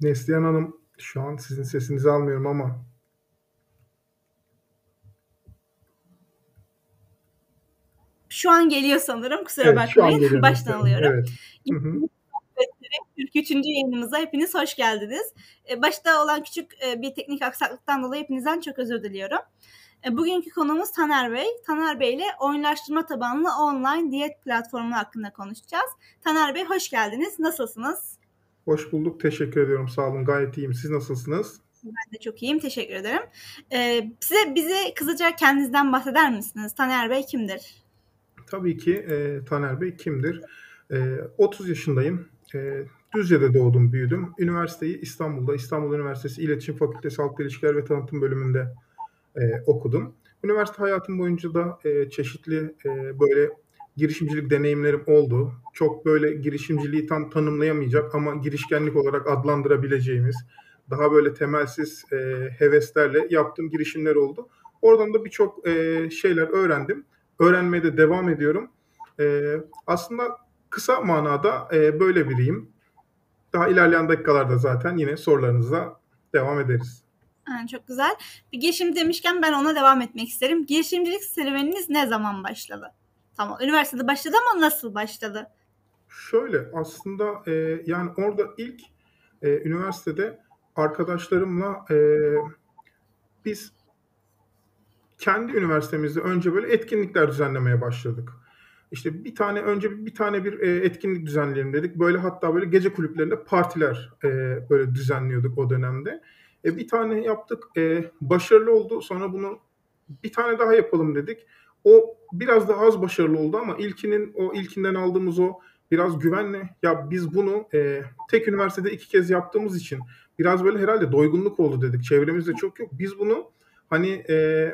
Neslihan Hanım, şu an sizin sesinizi almıyorum ama. Şu an geliyor sanırım. Kusura Evet, bakmayın. Baştan alıyorum. Evet. Hı hı. 43. yayınımıza hepiniz hoş geldiniz. Ee, Başta olan küçük e, bir teknik aksaklıktan dolayı hepinizden çok özür diliyorum. E, Bugünkü konumuz Taner Bey. Taner Bey ile oyunlaştırma tabanlı online diyet platformu hakkında konuşacağız. Taner Bey hoş geldiniz. Nasılsınız? Hoş bulduk. Teşekkür ediyorum. Sağ olun. Gayet iyiyim. Siz nasılsınız? Ben de çok iyiyim. Teşekkür ederim. Ee, Size bize kısaca kendinizden bahseder misiniz? Taner Bey kimdir? Tabii ki e, Taner Bey kimdir? E, 30 yaşındayım. E, Düzce'de doğdum, büyüdüm. Üniversiteyi İstanbul'da, İstanbul Üniversitesi İletişim Fakültesi Halkla İlişkiler ve Tanıtım bölümünde e, okudum. Üniversite hayatım boyunca da e, çeşitli e, böyle girişimcilik deneyimlerim oldu. Çok böyle girişimciliği tam tanımlayamayacak ama girişkenlik olarak adlandırabileceğimiz daha böyle temelsiz e, heveslerle yaptığım girişimler oldu. Oradan da birçok e, şeyler öğrendim. Öğrenmeye de devam ediyorum. E, aslında kısa manada e, böyle biriyim. Daha ilerleyen dakikalarda zaten yine sorularınıza devam ederiz. Ha, çok güzel. Bir girişim demişken ben ona devam etmek isterim. Girişimcilik serüveniniz ne zaman başladı? Tamam. Üniversitede başladı ama nasıl başladı? Şöyle aslında e, yani orada ilk e, üniversitede arkadaşlarımla e, biz kendi üniversitemizde önce böyle etkinlikler düzenlemeye başladık. İşte bir tane önce bir tane bir e, etkinlik düzenleyelim dedik. Böyle hatta böyle gece kulüplerinde partiler e, böyle düzenliyorduk o dönemde. E, bir tane yaptık, e, başarılı oldu. Sonra bunu bir tane daha yapalım dedik. O biraz daha az başarılı oldu ama ilkinin o ilkinden aldığımız o biraz güvenle ya biz bunu e, tek üniversitede iki kez yaptığımız için biraz böyle herhalde doygunluk oldu dedik. Çevremizde çok yok. Biz bunu hani e,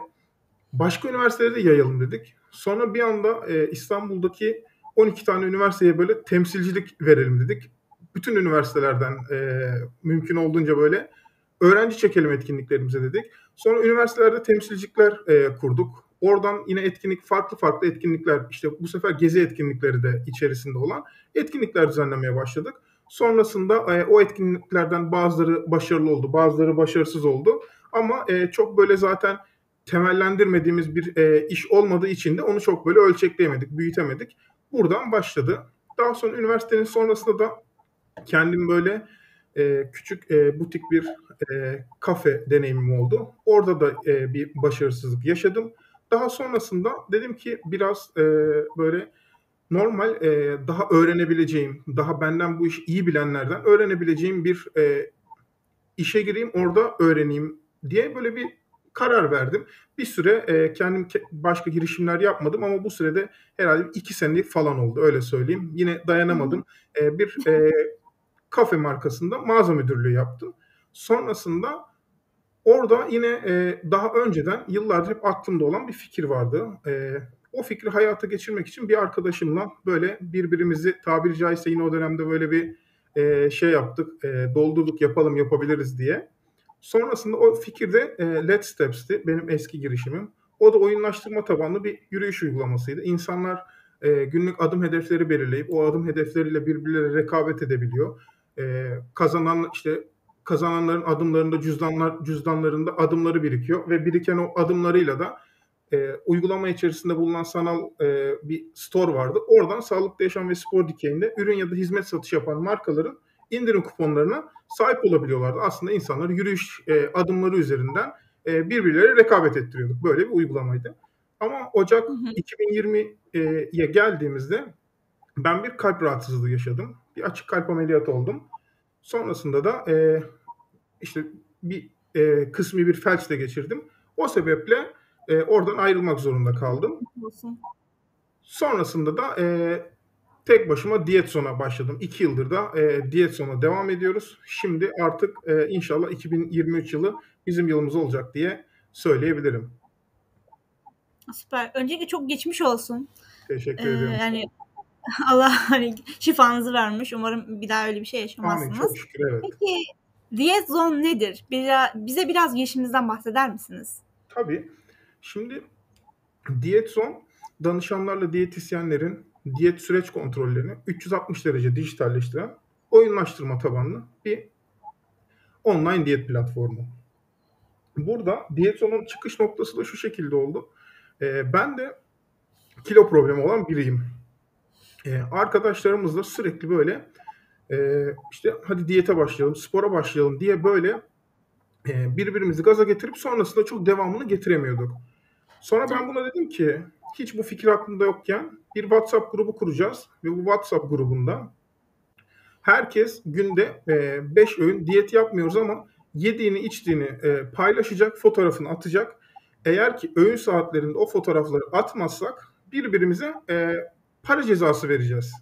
başka üniversitelere de yayalım dedik. Sonra bir anda e, İstanbul'daki 12 tane üniversiteye böyle temsilcilik verelim dedik. Bütün üniversitelerden e, mümkün olduğunca böyle öğrenci çekelim etkinliklerimize dedik. Sonra üniversitelerde temsilcilikler e, kurduk. Oradan yine etkinlik farklı farklı etkinlikler işte bu sefer gezi etkinlikleri de içerisinde olan etkinlikler düzenlemeye başladık. Sonrasında e, o etkinliklerden bazıları başarılı oldu, bazıları başarısız oldu. Ama e, çok böyle zaten temellendirmediğimiz bir e, iş olmadığı için de onu çok böyle ölçekleyemedik, büyütemedik. Buradan başladı. Daha sonra üniversitenin sonrasında da kendim böyle e, küçük e, butik bir e, kafe deneyimim oldu. Orada da e, bir başarısızlık yaşadım. Daha sonrasında dedim ki biraz e, böyle normal e, daha öğrenebileceğim, daha benden bu işi iyi bilenlerden öğrenebileceğim bir e, işe gireyim, orada öğreneyim diye böyle bir karar verdim. Bir süre e, kendim başka girişimler yapmadım ama bu sürede herhalde iki senelik falan oldu öyle söyleyeyim. Yine dayanamadım. E, bir e, kafe markasında mağaza müdürlüğü yaptım. Sonrasında orada yine e, daha önceden yıllardır hep aklımda olan bir fikir vardı. E, o fikri hayata geçirmek için bir arkadaşımla böyle birbirimizi tabiri caizse yine o dönemde böyle bir e, şey yaptık, e, doldurduk yapalım yapabiliriz diye. Sonrasında o fikirde e, Let's Steps'ti benim eski girişimim. O da oyunlaştırma tabanlı bir yürüyüş uygulamasıydı. İnsanlar e, günlük adım hedefleri belirleyip o adım hedefleriyle birbirleriyle rekabet edebiliyor. E, kazanan işte kazananların adımlarında cüzdanlar cüzdanlarında adımları birikiyor ve biriken o adımlarıyla da e, uygulama içerisinde bulunan sanal e, bir store vardı. Oradan sağlıklı yaşam ve spor dikeyinde ürün ya da hizmet satış yapan markaların indirim kuponlarına sahip olabiliyorlardı. Aslında insanlar yürüyüş e, adımları üzerinden e, birbirleriyle rekabet ettiriyorduk. Böyle bir uygulamaydı. Ama Ocak 2020'ye geldiğimizde ben bir kalp rahatsızlığı yaşadım. Bir açık kalp ameliyatı oldum. Sonrasında da e, işte bir e, kısmi bir felç de geçirdim. O sebeple e, oradan ayrılmak zorunda kaldım. Sonrasında da e, tek başıma diyet sona başladım. İki yıldır da e, diyet sona devam ediyoruz. Şimdi artık e, inşallah 2023 yılı bizim yılımız olacak diye söyleyebilirim. Süper. Öncelikle çok geçmiş olsun. Teşekkür ee, ederim. Yani Allah hani şifanızı vermiş. Umarım bir daha öyle bir şey yaşamazsınız. Amin. Çok şükür evet. Peki diyet zone nedir? Biraz, bize biraz girişimizden bahseder misiniz? Tabii. Şimdi diyet zone danışanlarla diyetisyenlerin diyet süreç kontrollerini 360 derece dijitalleştiren oyunlaştırma tabanlı bir online diyet platformu. Burada Diyetson'un çıkış noktası da şu şekilde oldu. Eee, ben de kilo problemi olan biriyim. Eee, arkadaşlarımızla sürekli böyle, eee, işte, "Hadi diyete başlayalım, spora başlayalım." diye böyle, eee, birbirimizi gaza getirip sonrasında çok devamını getiremiyorduk. Sonra ben buna dedim ki, hiç bu fikir aklımda yokken bir WhatsApp grubu kuracağız ve bu WhatsApp grubunda herkes günde, eee, 5 öğün diyet yapmıyoruz ama yediğini, içtiğini, eee, paylaşacak, fotoğrafını atacak. Eğer ki öğün saatlerinde o fotoğrafları atmazsak birbirimize, eee, para cezası vereceğiz.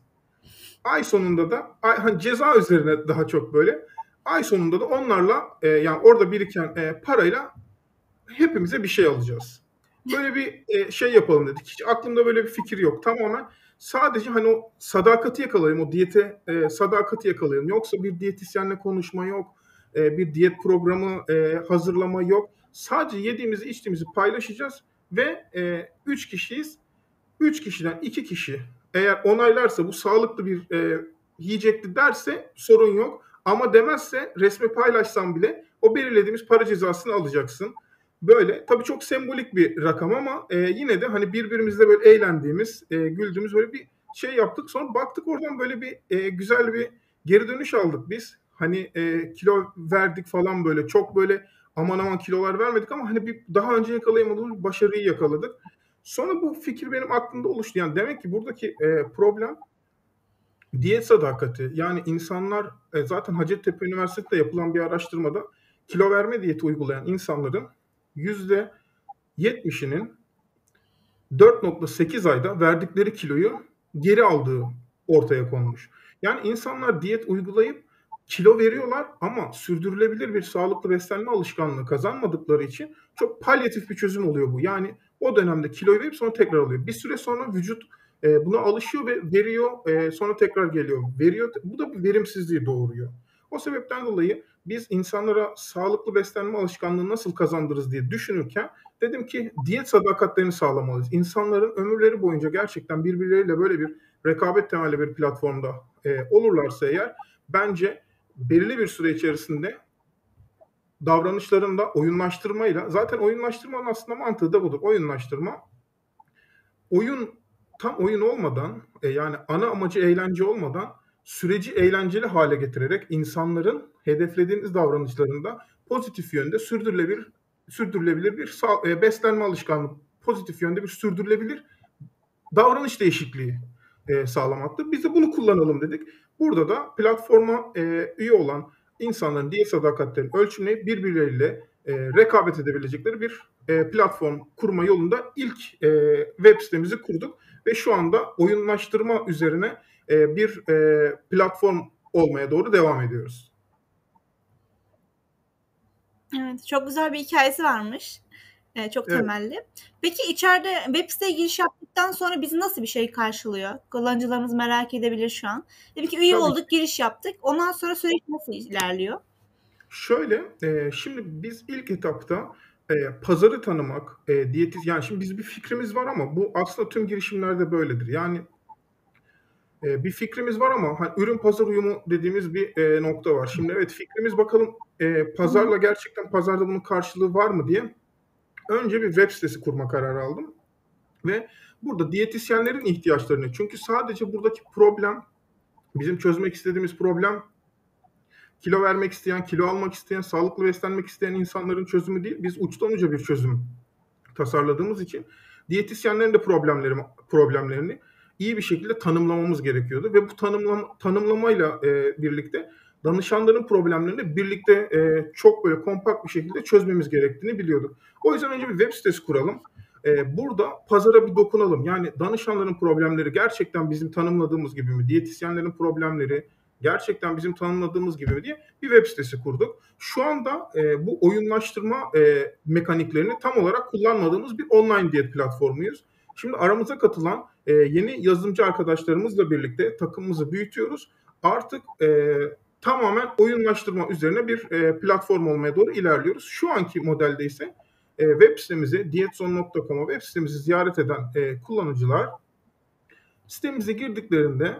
Ay sonunda da ay hani ceza üzerine daha çok böyle, ay sonunda da onlarla, eee, yani orada biriken, eee, parayla hepimize bir şey alacağız. Böyle bir, eee, şey yapalım dedik. Hiç aklımda böyle bir fikir yok. Tamamen sadece, hani, o sadakati yakalayalım, o diyete, eee, sadakati yakalayalım. Yoksa bir diyetisyenle konuşma yok, eee, bir diyet programı, eee, hazırlama yok. Sadece yediğimizi, içtiğimizi paylaşacağız ve, eee, 3 kişiyiz. 3 kişiden 2 kişi eğer onaylarsa bu sağlıklı bir, eee, yiyecekti derse sorun yok ama demezse resmi paylaşsan bile o belirlediğimiz para cezasını alacaksın. Böyle, tabii çok sembolik bir rakam ama, eee, yine de, hani, birbirimizle böyle eğlendiğimiz, eee, güldüğümüz böyle bir şey yaptık. Sonra baktık oradan böyle bir, eee, güzel bir geri dönüş aldık biz. Hani, eee, kilo verdik falan böyle. Çok böyle aman aman kilolar vermedik ama, hani, bir daha önce yakalayamadığımız başarıyı yakaladık. Sonra bu fikir benim aklımda oluştu. Yani demek ki buradaki, eee, problem diyet sadakati. Yani insanlar, eee, zaten Hacettepe Üniversitesi'nde yapılan bir araştırmada kilo verme diyeti uygulayan insanların %70'inin 4.8 ayda verdikleri kiloyu geri aldığı ortaya konmuş. Yani insanlar diyet uygulayıp kilo veriyorlar ama sürdürülebilir bir sağlıklı beslenme alışkanlığı kazanmadıkları için çok palyatif bir çözüm oluyor bu. Yani o dönemde kiloyu verip sonra tekrar alıyor. Bir süre sonra vücut, eee, buna alışıyor ve veriyor, eee, sonra tekrar geliyor, veriyor. Bu da bir verimsizliği doğuruyor. O sebepten dolayı biz insanlara sağlıklı beslenme alışkanlığı nasıl kazandırırız diye düşünürken dedim ki diyet sadakatlerini sağlamalıyız. İnsanların ömürleri boyunca gerçekten birbirleriyle böyle bir rekabet temelli bir platformda, eee, olurlarsa eğer bence belirli bir süre içerisinde davranışlarında oyunlaştırmayla zaten oyunlaştırmanın aslında mantığı da budur. Oyunlaştırma oyun tam oyun olmadan, eee, yani ana amacı eğlence olmadan süreci eğlenceli hâle getirerek insanların hedeflediğiniz davranışlarında pozitif yönde sürdürülebilir sürdürülebilir bir sağ eee, beslenme alışkanlığı, pozitif yönde bir sürdürülebilir davranış değişikliği, eee, sağlamaktır. Biz de bunu kullanalım dedik. Burada da platforma, eee, üye olan insanların diyet sadakatlerini ölçümleyip birbirleriyle, eee, rekabet edebilecekleri bir, eee, platform kurma yolunda ilk, eee, web sitemizi kurduk ve şu anda oyunlaştırma üzerine, eee, bir, eee, platform olmaya doğru devam ediyoruz. Evet, çok güzel bir hikâyesi varmış. Eee, çok Evet. temelli. Peki içeride web siteye giriş yaptıktan sonra bizi nasıl bir şey karşılıyor? Kullanıcılarımız merak edebilir şu an. Diyelim ki üye Tabii olduk, giriş yaptık. Ondan sonra süreç nasıl ilerliyor? Şöyle, eee, şimdi biz ilk etapta, eee, pazarı tanımak, eee, diyeti yani şimdi biz bir fikrimiz var ama bu aslında tüm girişimlerde böyledir. Yani eee, bir fikrimiz var ama hani ürün pazar uyumu dediğimiz bir, eee, nokta var. Şimdi evet fikrimiz bakalım, hı. pazarla gerçekten pazarda bunun karşılığı var mı diye önce bir web sitesi kurma kararı aldım ve burada diyetisyenlerin ihtiyaçlarını çünkü sadece buradaki problem, bizim çözmek istediğimiz problem kilo vermek isteyen, kilo almak isteyen, sağlıklı beslenmek isteyen insanların çözümü değil. Biz uçtan uca bir çözüm tasarladığımız için diyetisyenlerin de problemleri problemlerini iyi bir şekilde tanımlamamız gerekiyordu ve bu tanımlama tanımlamayla, eee, birlikte danışanların problemlerini birlikte, eee, çok böyle kompakt bir şekilde çözmemiz gerektiğini biliyorduk. O yüzden önce bir web sitesi kuralım. Eee, burada pazara bir dokunalım. Yani danışanların problemleri gerçekten bizim tanımladığımız gibi mi? Diyetisyenlerin problemleri gerçekten bizim tanımladığımız gibi mi diye bir web sitesi kurduk. Şu anda, eee, bu oyunlaştırma, eee, mekaniklerini tam olarak kullanmadığımız bir online diyet platformuyuz. Şimdi aramıza katılan, eee, yeni yazılımcı arkadaşlarımızla birlikte takımımızı büyütüyoruz. Artık, eee, tamamen oyunlaştırma üzerine bir, eee, platform olmaya doğru ilerliyoruz. Şu anki modelde ise, eee, web sitemizi diyetson.com'a web sitemizi ziyaret eden, eee, kullanıcılar sitemize girdiklerinde,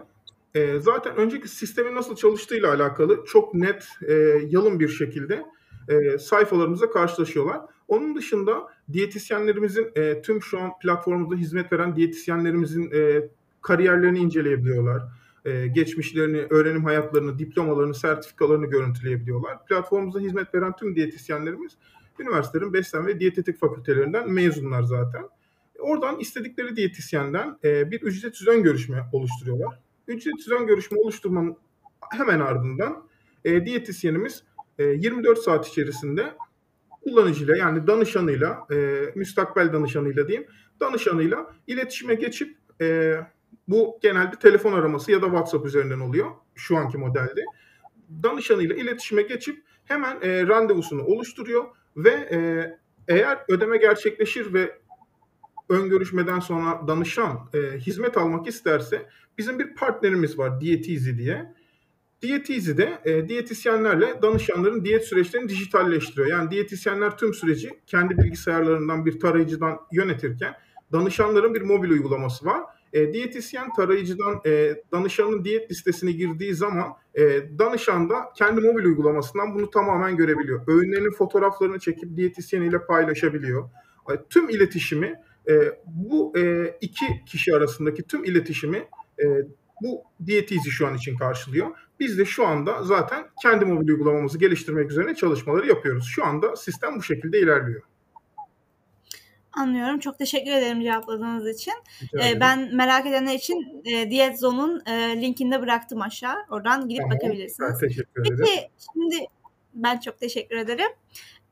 e, zaten önceki sistemin nasıl çalıştığıyla alakalı çok net, e, yalın bir şekilde e, sayfalarımızda karşılaşıyorlar. Onun dışında diyetisyenlerimizin e, tüm şu an platformumuzda hizmet veren diyetisyenlerimizin e, kariyerlerini inceleyebiliyorlar. E, geçmişlerini, öğrenim hayatlarını, diplomalarını, sertifikalarını görüntüleyebiliyorlar. Platformumuzda hizmet veren tüm diyetisyenlerimiz üniversitelerin beslenme ve diyetetik fakültelerinden mezunlar zaten. Oradan istedikleri diyetisyenden e, bir ücretsiz ön görüşme oluşturuyorlar. Ücretsiz ön görüşme oluşturmanın hemen ardından e, diyetisyenimiz e, 24 saat içerisinde kullanıcıyla yani danışanıyla, müstakbel danışanıyla diyeyim, danışanıyla iletişime geçip bu genelde telefon araması ya da WhatsApp üzerinden oluyor şu anki modelde. Danışanıyla iletişime geçip hemen e, randevusunu oluşturuyor ve e, eğer ödeme gerçekleşir ve ön görüşmeden sonra danışan e, hizmet almak isterse bizim bir partnerimiz var Dietizi diye. Dietizi de e, diyetisyenlerle danışanların diyet süreçlerini dijitalleştiriyor. Yani diyetisyenler tüm süreci kendi bilgisayarlarından bir tarayıcıdan yönetirken danışanların bir mobil uygulaması var. E, diyetisyen tarayıcıdan e, danışanın diyet listesine girdiği zaman e, danışan da kendi mobil uygulamasından bunu tamamen görebiliyor. Öğünlerinin fotoğraflarını çekip diyetisyeniyle paylaşabiliyor. E, tüm iletişimi e, bu e, iki kişi arasındaki tüm iletişimi e, bu diyetizi şu an için karşılıyor. Biz de şu anda zaten kendi mobil uygulamamızı geliştirmek üzerine çalışmaları yapıyoruz. Şu anda sistem bu şekilde ilerliyor. Anlıyorum. Çok teşekkür ederim cevapladığınız için. Ee, ben merak edenler için e, Diyet Zone'un e, linkini de bıraktım aşağı. Oradan gidip tamam. bakabilirsiniz. Ben teşekkür ederim. Peki şimdi ben çok teşekkür ederim.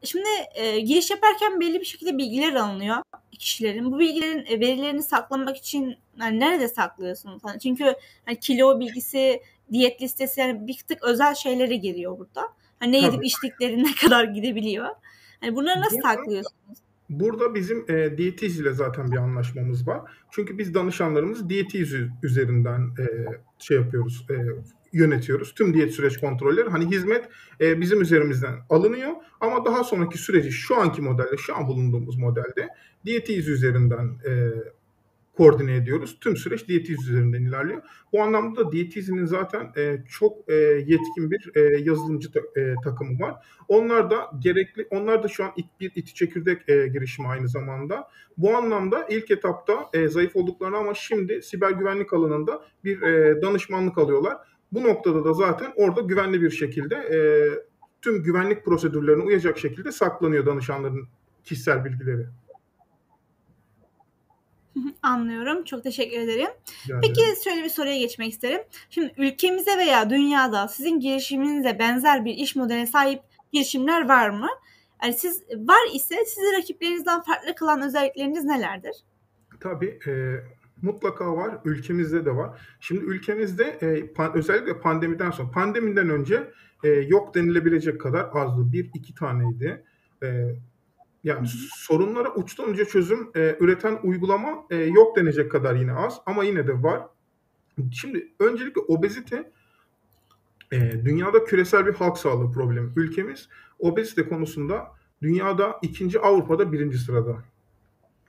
Şimdi e, giriş yaparken belli bir şekilde bilgiler alınıyor kişilerin. Bu bilgilerin e, verilerini saklamak için yani nerede saklıyorsunuz? Yani çünkü hani kilo bilgisi, diyet listesi yani bir tık özel şeylere giriyor burada. Hani ne yedip içtikleri ne kadar gidebiliyor. Hani bunları nasıl saklıyorsunuz? Burada bizim e, diyetiz ile zaten bir anlaşmamız var. Çünkü biz danışanlarımız diyetiz üzerinden e, şey yapıyoruz, e, yönetiyoruz. Tüm diyet süreç kontrolleri hani hizmet e, bizim üzerimizden alınıyor ama daha sonraki süreci şu anki modelde, şu an bulunduğumuz modelde diyetiz üzerinden e, koordine ediyoruz. Tüm süreç diyetiz üzerinden ilerliyor. Bu anlamda da diyetizinin zaten e, çok e, yetkin bir e, yazılımcı ta, e, takımı var. Onlar da gerekli, onlar da şu an it, bir iti çekirdek e, girişimi aynı zamanda. Bu anlamda ilk etapta e, zayıf olduklarını ama şimdi siber güvenlik alanında bir e, danışmanlık alıyorlar. Bu noktada da zaten orada güvenli bir şekilde e, tüm güvenlik prosedürlerine uyacak şekilde saklanıyor danışanların kişisel bilgileri. Anlıyorum. Çok teşekkür ederim. Yani. Peki şöyle bir soruya geçmek isterim. Şimdi ülkemize veya dünyada sizin girişiminizle benzer bir iş modeline sahip girişimler var mı? Yani siz var ise sizi rakiplerinizden farklı kılan özellikleriniz nelerdir? Tabii e, mutlaka var. Ülkemizde de var. Şimdi ülkemizde e, pan, özellikle pandemiden sonra, pandemiden önce e, yok denilebilecek kadar azdı. Bir iki taneydi. E, yani sorunlara uçtan uca çözüm e, üreten uygulama e, yok denecek kadar yine az ama yine de var. Şimdi öncelikle obezite e, dünyada küresel bir halk sağlığı problemi. Ülkemiz obezite konusunda dünyada ikinci Avrupa'da birinci sırada.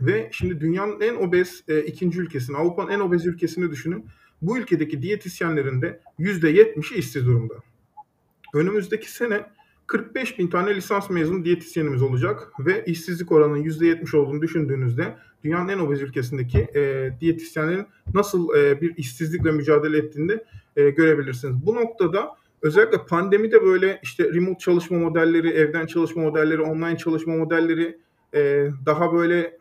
Ve şimdi dünyanın en obez e, ikinci ülkesini, Avrupa'nın en obez ülkesini düşünün. Bu ülkedeki diyetisyenlerin de %70'i işsiz durumda. Önümüzdeki sene 45 bin tane lisans mezunu diyetisyenimiz olacak ve işsizlik oranının %70 olduğunu düşündüğünüzde dünyanın en obez ülkesindeki e, diyetisyenlerin nasıl e, bir işsizlikle mücadele ettiğini e, görebilirsiniz. Bu noktada özellikle pandemide böyle işte remote çalışma modelleri, evden çalışma modelleri, online çalışma modelleri e, daha böyle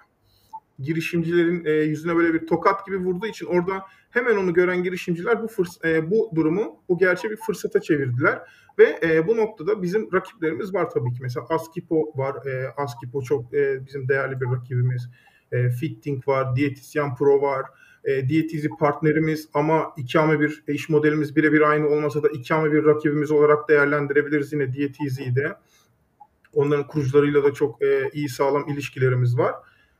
girişimcilerin e, yüzüne böyle bir tokat gibi vurduğu için orada hemen onu gören girişimciler bu fırs- e, bu durumu bu gerçeği bir fırsata çevirdiler ve e, bu noktada bizim rakiplerimiz var tabii ki. Mesela Askipo var e, Askipo çok e, bizim değerli bir rakibimiz. E, Fitting var Diyetisyen Pro var. E, Diyetizi partnerimiz ama ikame bir iş modelimiz birebir aynı olmasa da ikame bir rakibimiz olarak değerlendirebiliriz yine Diyetizi'yi de. Onların kurucularıyla da çok e, iyi sağlam ilişkilerimiz var.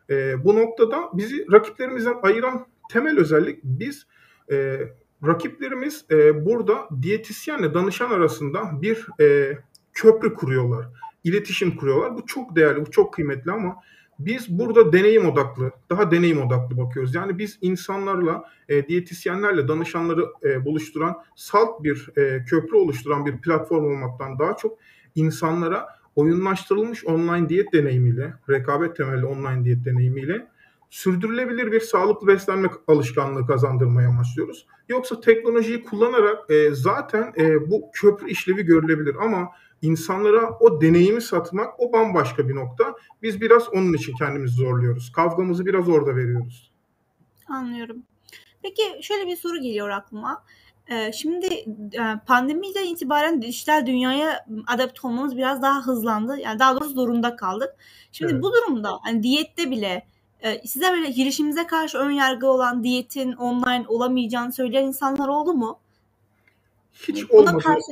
E, bu noktada bizi rakiplerimizden ayıran temel özellik biz e, rakiplerimiz e, burada diyetisyenle danışan arasında bir e, köprü kuruyorlar. iletişim kuruyorlar. Bu çok değerli, bu çok kıymetli ama Biz burada deneyim odaklı, daha deneyim odaklı bakıyoruz. Yani biz insanlarla, e, diyetisyenlerle, danışanları e, buluşturan, salt bir e, köprü oluşturan bir platform olmaktan daha çok insanlara oyunlaştırılmış online diyet deneyimiyle, rekabet temelli online diyet deneyimiyle sürdürülebilir bir sağlıklı beslenme alışkanlığı kazandırmaya amaçlıyoruz. Yoksa teknolojiyi kullanarak e, zaten e, bu köprü işlevi görülebilir ama insanlara o deneyimi satmak o bambaşka bir nokta. Biz biraz onun için kendimizi zorluyoruz. Kavgamızı biraz orada veriyoruz. Anlıyorum. Peki şöyle bir soru geliyor aklıma. Ee, şimdi e, pandemiden itibaren dijital dünyaya adapte olmamız biraz daha hızlandı. Yani daha doğrusu zorunda kaldık. Şimdi evet. bu durumda hani diyette bile e, size böyle girişimize karşı ön yargı olan diyetin online olamayacağını söyleyen insanlar oldu mu? Hiç Buna olmadı. Karşı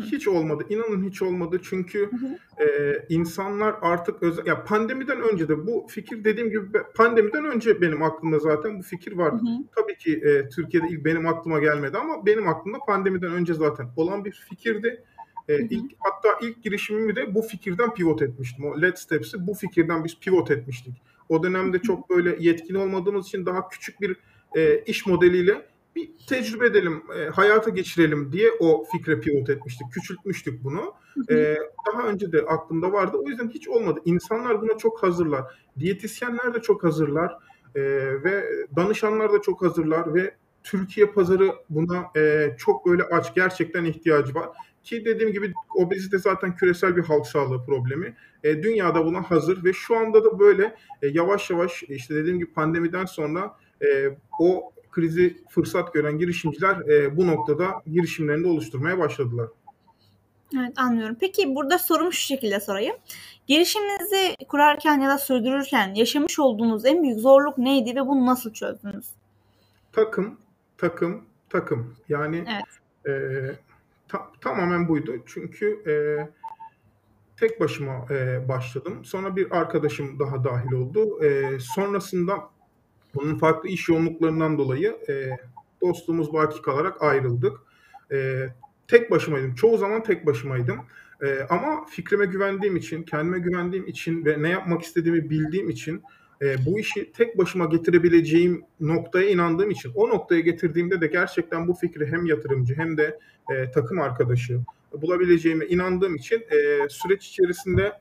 hiç olmadı. İnanın hiç olmadı. Çünkü e, insanlar artık özel ya pandemiden önce de bu fikir dediğim gibi pandemiden önce benim aklımda zaten bu fikir vardı. Hı hı. Tabii ki e, Türkiye'de ilk benim aklıma gelmedi ama benim aklımda pandemiden önce zaten olan bir fikirdi. E, ilk, hatta ilk girişimimi de bu fikirden pivot etmiştim. O Let's Steps'i bu fikirden biz pivot etmiştik. O dönemde çok böyle yetkin olmadığımız için daha küçük bir e, iş modeliyle bir tecrübe edelim, e, hayata geçirelim diye o fikre pivot etmiştik. Küçültmüştük bunu. E, daha önce de aklımda vardı. O yüzden hiç olmadı. İnsanlar buna çok hazırlar. Diyetisyenler de çok hazırlar. E, ve danışanlar da çok hazırlar ve Türkiye pazarı buna e, çok böyle aç. Gerçekten ihtiyacı var. Ki dediğim gibi obezite zaten küresel bir halk sağlığı problemi. E, dünyada buna hazır ve şu anda da böyle e, yavaş yavaş işte dediğim gibi pandemiden sonra e, o krizi fırsat gören girişimciler e, bu noktada girişimlerini oluşturmaya başladılar. Evet anlıyorum. Peki burada sorumu şu şekilde sorayım. Girişiminizi kurarken ya da sürdürürken yaşamış olduğunuz en büyük zorluk neydi ve bunu nasıl çözdünüz? Takım, takım, takım. Yani evet. e, ta, tamamen buydu. Çünkü e, tek başıma e, başladım. Sonra bir arkadaşım daha dahil oldu. E, sonrasında bunun farklı iş yoğunluklarından dolayı e, dostluğumuz baki kalarak ayrıldık. E, tek başımaydım. Çoğu zaman tek başımaydım. E, ama fikrime güvendiğim için, kendime güvendiğim için ve ne yapmak istediğimi bildiğim için e, bu işi tek başıma getirebileceğim noktaya inandığım için o noktaya getirdiğimde de gerçekten bu fikri hem yatırımcı hem de e, takım arkadaşı bulabileceğime inandığım için e, süreç içerisinde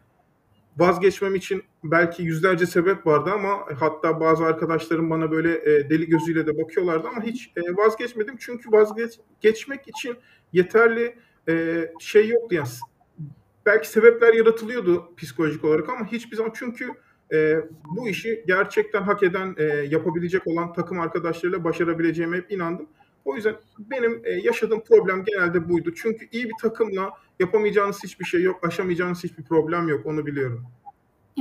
vazgeçmem için belki yüzlerce sebep vardı ama hatta bazı arkadaşlarım bana böyle e, deli gözüyle de bakıyorlardı ama hiç e, vazgeçmedim çünkü vazgeçmek için yeterli e, şey yoktu yani belki sebepler yaratılıyordu psikolojik olarak ama hiçbir zaman çünkü e, bu işi gerçekten hak eden, e, yapabilecek olan takım arkadaşlarıyla başarabileceğime hep inandım. O yüzden benim e, yaşadığım problem genelde buydu. Çünkü iyi bir takımla yapamayacağınız hiçbir şey yok, aşamayacağınız hiçbir problem yok. Onu biliyorum.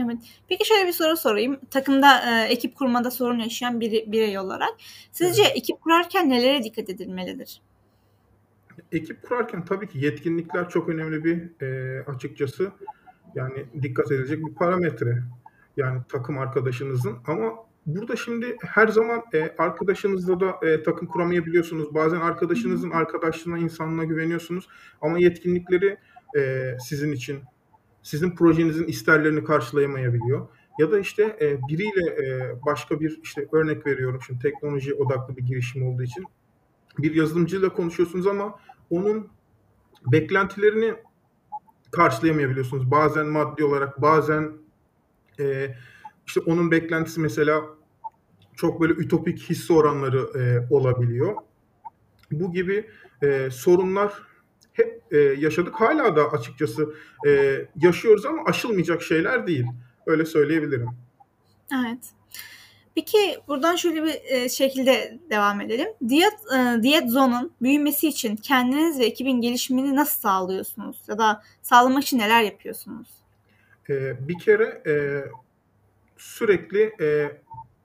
Evet. Peki şöyle bir soru sorayım. Takımda e, ekip kurmada sorun yaşayan bir birey olarak sizce evet. ekip kurarken nelere dikkat edilmelidir? Ekip kurarken tabii ki yetkinlikler çok önemli bir e, açıkçası yani dikkat edilecek bir parametre. Yani takım arkadaşınızın ama burada şimdi her zaman e, arkadaşınızla da e, takım kuramayabiliyorsunuz. Bazen arkadaşınızın arkadaşlığına, insanlığına güveniyorsunuz ama yetkinlikleri e, sizin için sizin projenizin isterlerini karşılayamayabiliyor. Ya da işte e, biriyle e, başka bir işte örnek veriyorum şimdi teknoloji odaklı bir girişim olduğu için bir yazılımcıyla konuşuyorsunuz ama onun beklentilerini karşılayamayabiliyorsunuz. Bazen maddi olarak, bazen e, işte onun beklentisi mesela çok böyle ütopik hisse oranları e, olabiliyor. Bu gibi e, sorunlar hep e, yaşadık. Hala da açıkçası e, yaşıyoruz ama aşılmayacak şeyler değil. Öyle söyleyebilirim. Evet. Peki buradan şöyle bir e, şekilde devam edelim. Diyet e, Diyet Zone'un büyümesi için kendiniz ve ekibin gelişimini nasıl sağlıyorsunuz? Ya da sağlamak için neler yapıyorsunuz? E, bir kere e, sürekli e,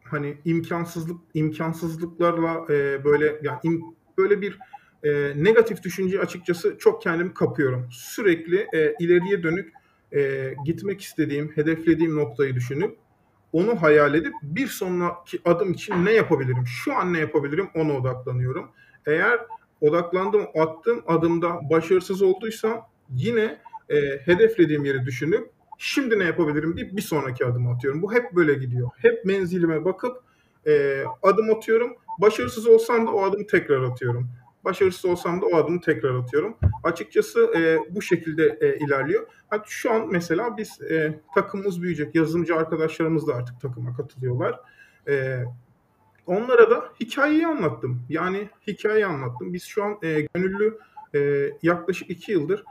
hani imkansızlık imkansızlıklarla e, böyle yani im, böyle bir e, negatif düşünce açıkçası çok kendim kapıyorum. Sürekli e, ileriye dönük e, gitmek istediğim, hedeflediğim noktayı düşünüp onu hayal edip bir sonraki adım için ne yapabilirim? Şu an ne yapabilirim? Ona odaklanıyorum. Eğer odaklandım, attığım adımda başarısız olduysam yine e, hedeflediğim yeri düşünüp Şimdi ne yapabilirim deyip bir sonraki adımı atıyorum. Bu hep böyle gidiyor. Hep menzilime bakıp e, adım atıyorum. Başarısız olsam da o adımı tekrar atıyorum. Başarısız olsam da o adımı tekrar atıyorum. Açıkçası e, bu şekilde e, ilerliyor. Hatta şu an mesela biz e, takımımız büyüyecek. Yazılımcı arkadaşlarımız da artık takıma katılıyorlar. E, onlara da hikayeyi anlattım. Yani hikayeyi anlattım. Biz şu an e, gönüllü e, yaklaşık iki yıldır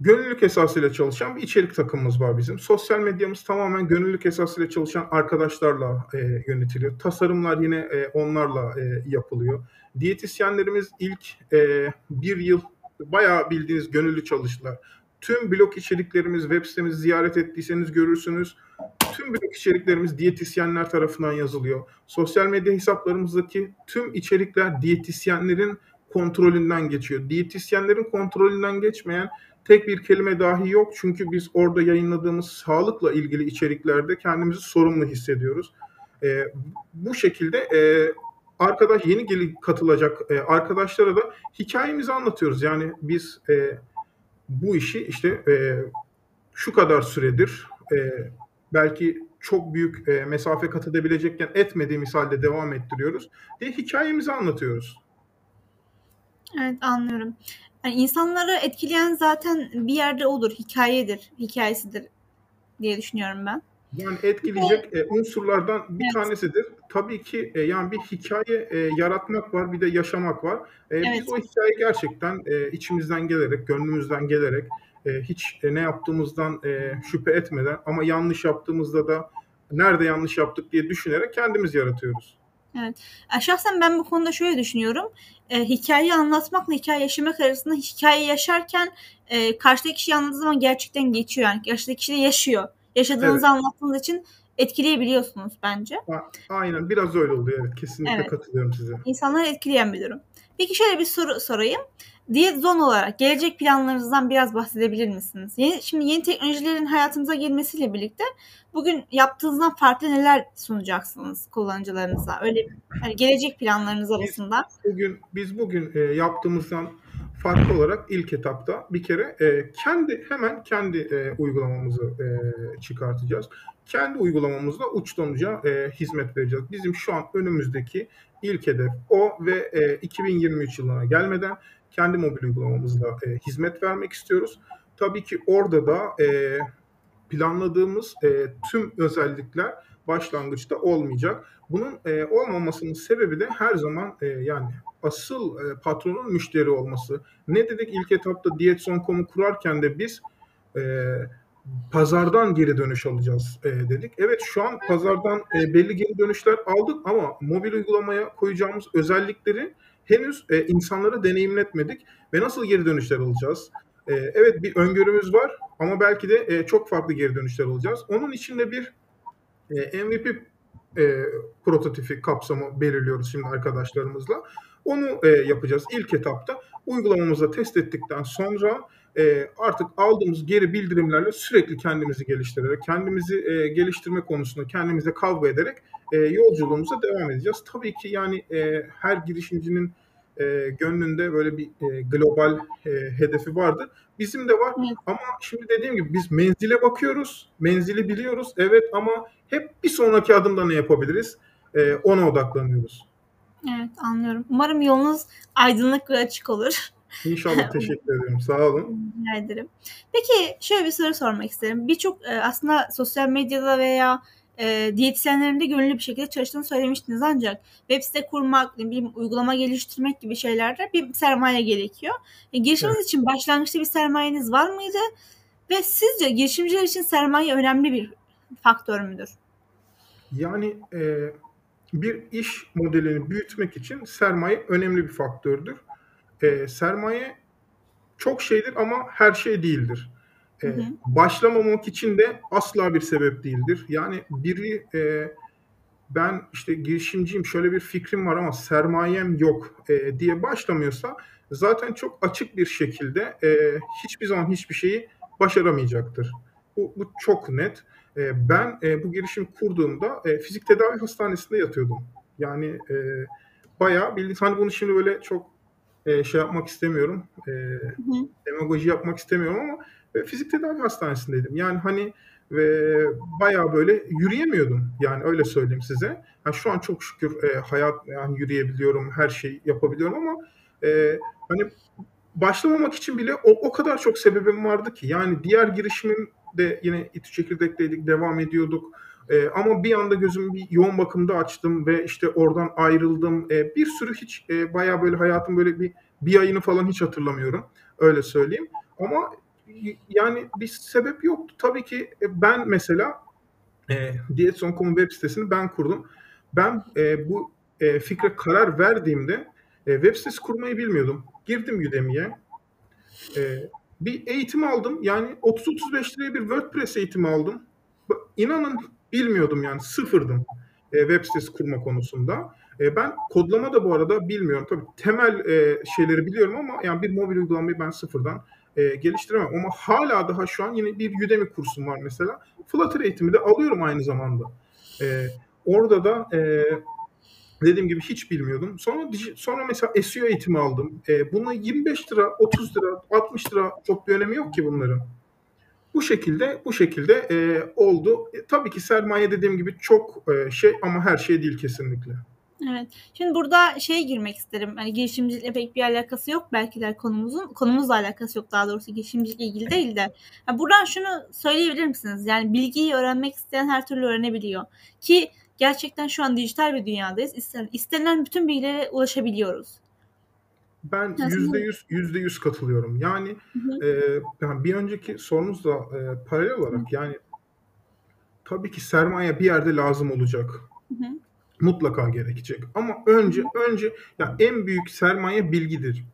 gönüllülük esasıyla çalışan bir içerik takımımız var bizim. Sosyal medyamız tamamen gönüllülük esasıyla çalışan arkadaşlarla e, yönetiliyor. Tasarımlar yine e, onlarla e, yapılıyor. Diyetisyenlerimiz ilk e, bir yıl bayağı bildiğiniz gönüllü çalıştılar. Tüm blog içeriklerimiz, web sitemizi ziyaret ettiyseniz görürsünüz. Tüm blog içeriklerimiz diyetisyenler tarafından yazılıyor. Sosyal medya hesaplarımızdaki tüm içerikler diyetisyenlerin kontrolünden geçiyor. Diyetisyenlerin kontrolünden geçmeyen tek bir kelime dahi yok. Çünkü biz orada yayınladığımız sağlıkla ilgili içeriklerde kendimizi sorumlu hissediyoruz. E, bu şekilde e, arkadaş yeni gelip katılacak e, arkadaşlara da hikayemizi anlatıyoruz. Yani biz e, bu işi işte e, şu kadar süredir e, belki çok büyük e, mesafe kat edebilecekken etmediğimiz halde devam ettiriyoruz diye hikayemizi anlatıyoruz. Evet anlıyorum. Yani insanları etkileyen zaten bir yerde olur, hikayedir, hikayesidir diye düşünüyorum ben. Yani etkileyecek e, unsurlardan bir evet. tanesidir. Tabii ki e, yani bir hikaye e, yaratmak var, bir de yaşamak var. E, evet. Biz o hikaye gerçekten e, içimizden gelerek, gönlümüzden gelerek, e, hiç e, ne yaptığımızdan e, şüphe etmeden ama yanlış yaptığımızda da nerede yanlış yaptık diye düşünerek kendimiz yaratıyoruz. Evet. Şahsen ben bu konuda şöyle düşünüyorum. E, hikayeyi anlatmakla hikaye yaşamak arasında hikaye yaşarken e, karşıdaki kişi anlattığı zaman gerçekten geçiyor. Yani karşıdaki kişi de yaşıyor. Yaşadığınızı evet. anlattığınız için etkileyebiliyorsunuz bence. Aynen biraz öyle oluyor evet. Kesinlikle evet. katılıyorum size. İnsanları etkileyen bir durum. Peki şöyle bir soru sorayım. Diyet zon olarak gelecek planlarınızdan biraz bahsedebilir misiniz? Yeni, şimdi yeni teknolojilerin hayatımıza girmesiyle birlikte bugün yaptığınızdan farklı neler sunacaksınız kullanıcılarınıza? Öyle hani gelecek planlarınız arasında. Biz bugün biz bugün e, yaptığımızdan farklı olarak ilk etapta bir kere e, kendi hemen kendi e, uygulamamızı e, çıkartacağız. Kendi uygulamamızla uçtan uca e, hizmet vereceğiz. Bizim şu an önümüzdeki ilk hedef o ve e, 2023 yılına gelmeden kendi mobil uygulamamızla e, hizmet vermek istiyoruz. Tabii ki orada da e, planladığımız e, tüm özellikler başlangıçta olmayacak. Bunun e, olmamasının sebebi de her zaman e, yani asıl e, patronun müşteri olması. Ne dedik ilk etapta Diyet.com'u kurarken de biz e, pazardan geri dönüş alacağız e, dedik. Evet şu an pazardan e, belli geri dönüşler aldık ama mobil uygulamaya koyacağımız özellikleri henüz e, insanlara deneyimletmedik ve nasıl geri dönüşler alacağız? E, evet bir öngörümüz var ama belki de e, çok farklı geri dönüşler alacağız. Onun için de bir e, MVP e, prototipi kapsamı belirliyoruz şimdi arkadaşlarımızla. Onu e, yapacağız ilk etapta. Uygulamamızda test ettikten sonra e, artık aldığımız geri bildirimlerle sürekli kendimizi geliştirerek, kendimizi e, geliştirme konusunda kendimize kavga ederek e, yolculuğumuza devam edeceğiz. Tabii ki yani e, her girişimcinin e, gönlünde böyle bir e, global e, hedefi vardı. Bizim de var evet. ama şimdi dediğim gibi biz menzile bakıyoruz, menzili biliyoruz evet ama hep bir sonraki adımda ne yapabiliriz e, ona odaklanıyoruz. Evet anlıyorum. Umarım yolunuz aydınlık ve açık olur. İnşallah teşekkür ederim. Sağ olun. Rica ederim. Peki şöyle bir soru sormak isterim. Birçok e, aslında sosyal medyada veya e, diyetisyenlerin de gönüllü bir şekilde çalıştığını söylemiştiniz ancak web site kurmak, bileyim uygulama geliştirmek gibi şeylerde bir sermaye gerekiyor. E, girişiminiz evet. için başlangıçta bir sermayeniz var mıydı? Ve sizce girişimciler için sermaye önemli bir faktör müdür? Yani e, bir iş modelini büyütmek için sermaye önemli bir faktördür. E, sermaye çok şeydir ama her şey değildir. E. Başlamamak için de asla bir sebep değildir. Yani biri e, ben işte girişimciyim şöyle bir fikrim var ama sermayem yok e, diye başlamıyorsa zaten çok açık bir şekilde e, hiçbir zaman hiçbir şeyi başaramayacaktır. Bu, bu çok net. E, ben e, bu girişim kurduğumda e, fizik tedavi hastanesinde yatıyordum. Yani e, bayağı bildiğiniz hani bunu şimdi böyle çok e, şey yapmak istemiyorum. E, demagoji yapmak istemiyorum ama ve fizik tedavi hastanesindeydim. Yani hani ve bayağı böyle yürüyemiyordum. Yani öyle söyleyeyim size. Ha, şu an çok şükür e, hayat yani yürüyebiliyorum, her şeyi yapabiliyorum ama e, hani başlamamak için bile o, o kadar çok sebebim vardı ki. Yani diğer girişimim de yine İTÜ Çekirdek'teydik, devam ediyorduk. E, ama bir anda gözümü bir yoğun bakımda açtım ve işte oradan ayrıldım. E, bir sürü hiç e, bayağı böyle hayatım böyle bir bir ayını falan hiç hatırlamıyorum. Öyle söyleyeyim. Ama yani bir sebep yoktu. Tabii ki e, ben mesela e, Diyetson.com web sitesini ben kurdum. Ben e, bu e, fikre karar verdiğimde e, web sitesi kurmayı bilmiyordum. Girdim Udemy'ye. E, bir eğitim aldım. Yani 30-35 liraya bir WordPress eğitimi aldım. İnanın bilmiyordum yani sıfırdım e, web sitesi kurma konusunda. E, ben kodlama da bu arada bilmiyorum. Tabii temel e, şeyleri biliyorum ama yani bir mobil uygulamayı ben sıfırdan e, geliştiremem. Ama hala daha şu an yine bir Udemy kursum var mesela. Flutter eğitimi de alıyorum aynı zamanda. E, orada da e, dediğim gibi hiç bilmiyordum. Sonra sonra mesela SEO eğitimi aldım. E, buna 25 lira, 30 lira, 60 lira çok bir önemi yok ki bunların. Bu şekilde bu şekilde e, oldu. E, tabii ki sermaye dediğim gibi çok e, şey ama her şey değil kesinlikle. Evet. Şimdi burada şeye girmek isterim. Hani girişimcilikle pek bir alakası yok belki de konumuzun. Konumuzla alakası yok daha doğrusu girişimcilikle ilgili değil de. Yani buradan şunu söyleyebilir misiniz? Yani bilgiyi öğrenmek isteyen her türlü öğrenebiliyor. Ki gerçekten şu an dijital bir dünyadayız. İstenen bütün bilgilere ulaşabiliyoruz. Ben yüzde yüz yüzde yüz katılıyorum. Yani, hı hı. E, yani bir önceki sorunuzla e, paralel olarak hı. yani tabii ki sermaye bir yerde lazım olacak. Hı hı. Mutlaka gerekecek. Ama önce önce ya en büyük sermaye bilgidir.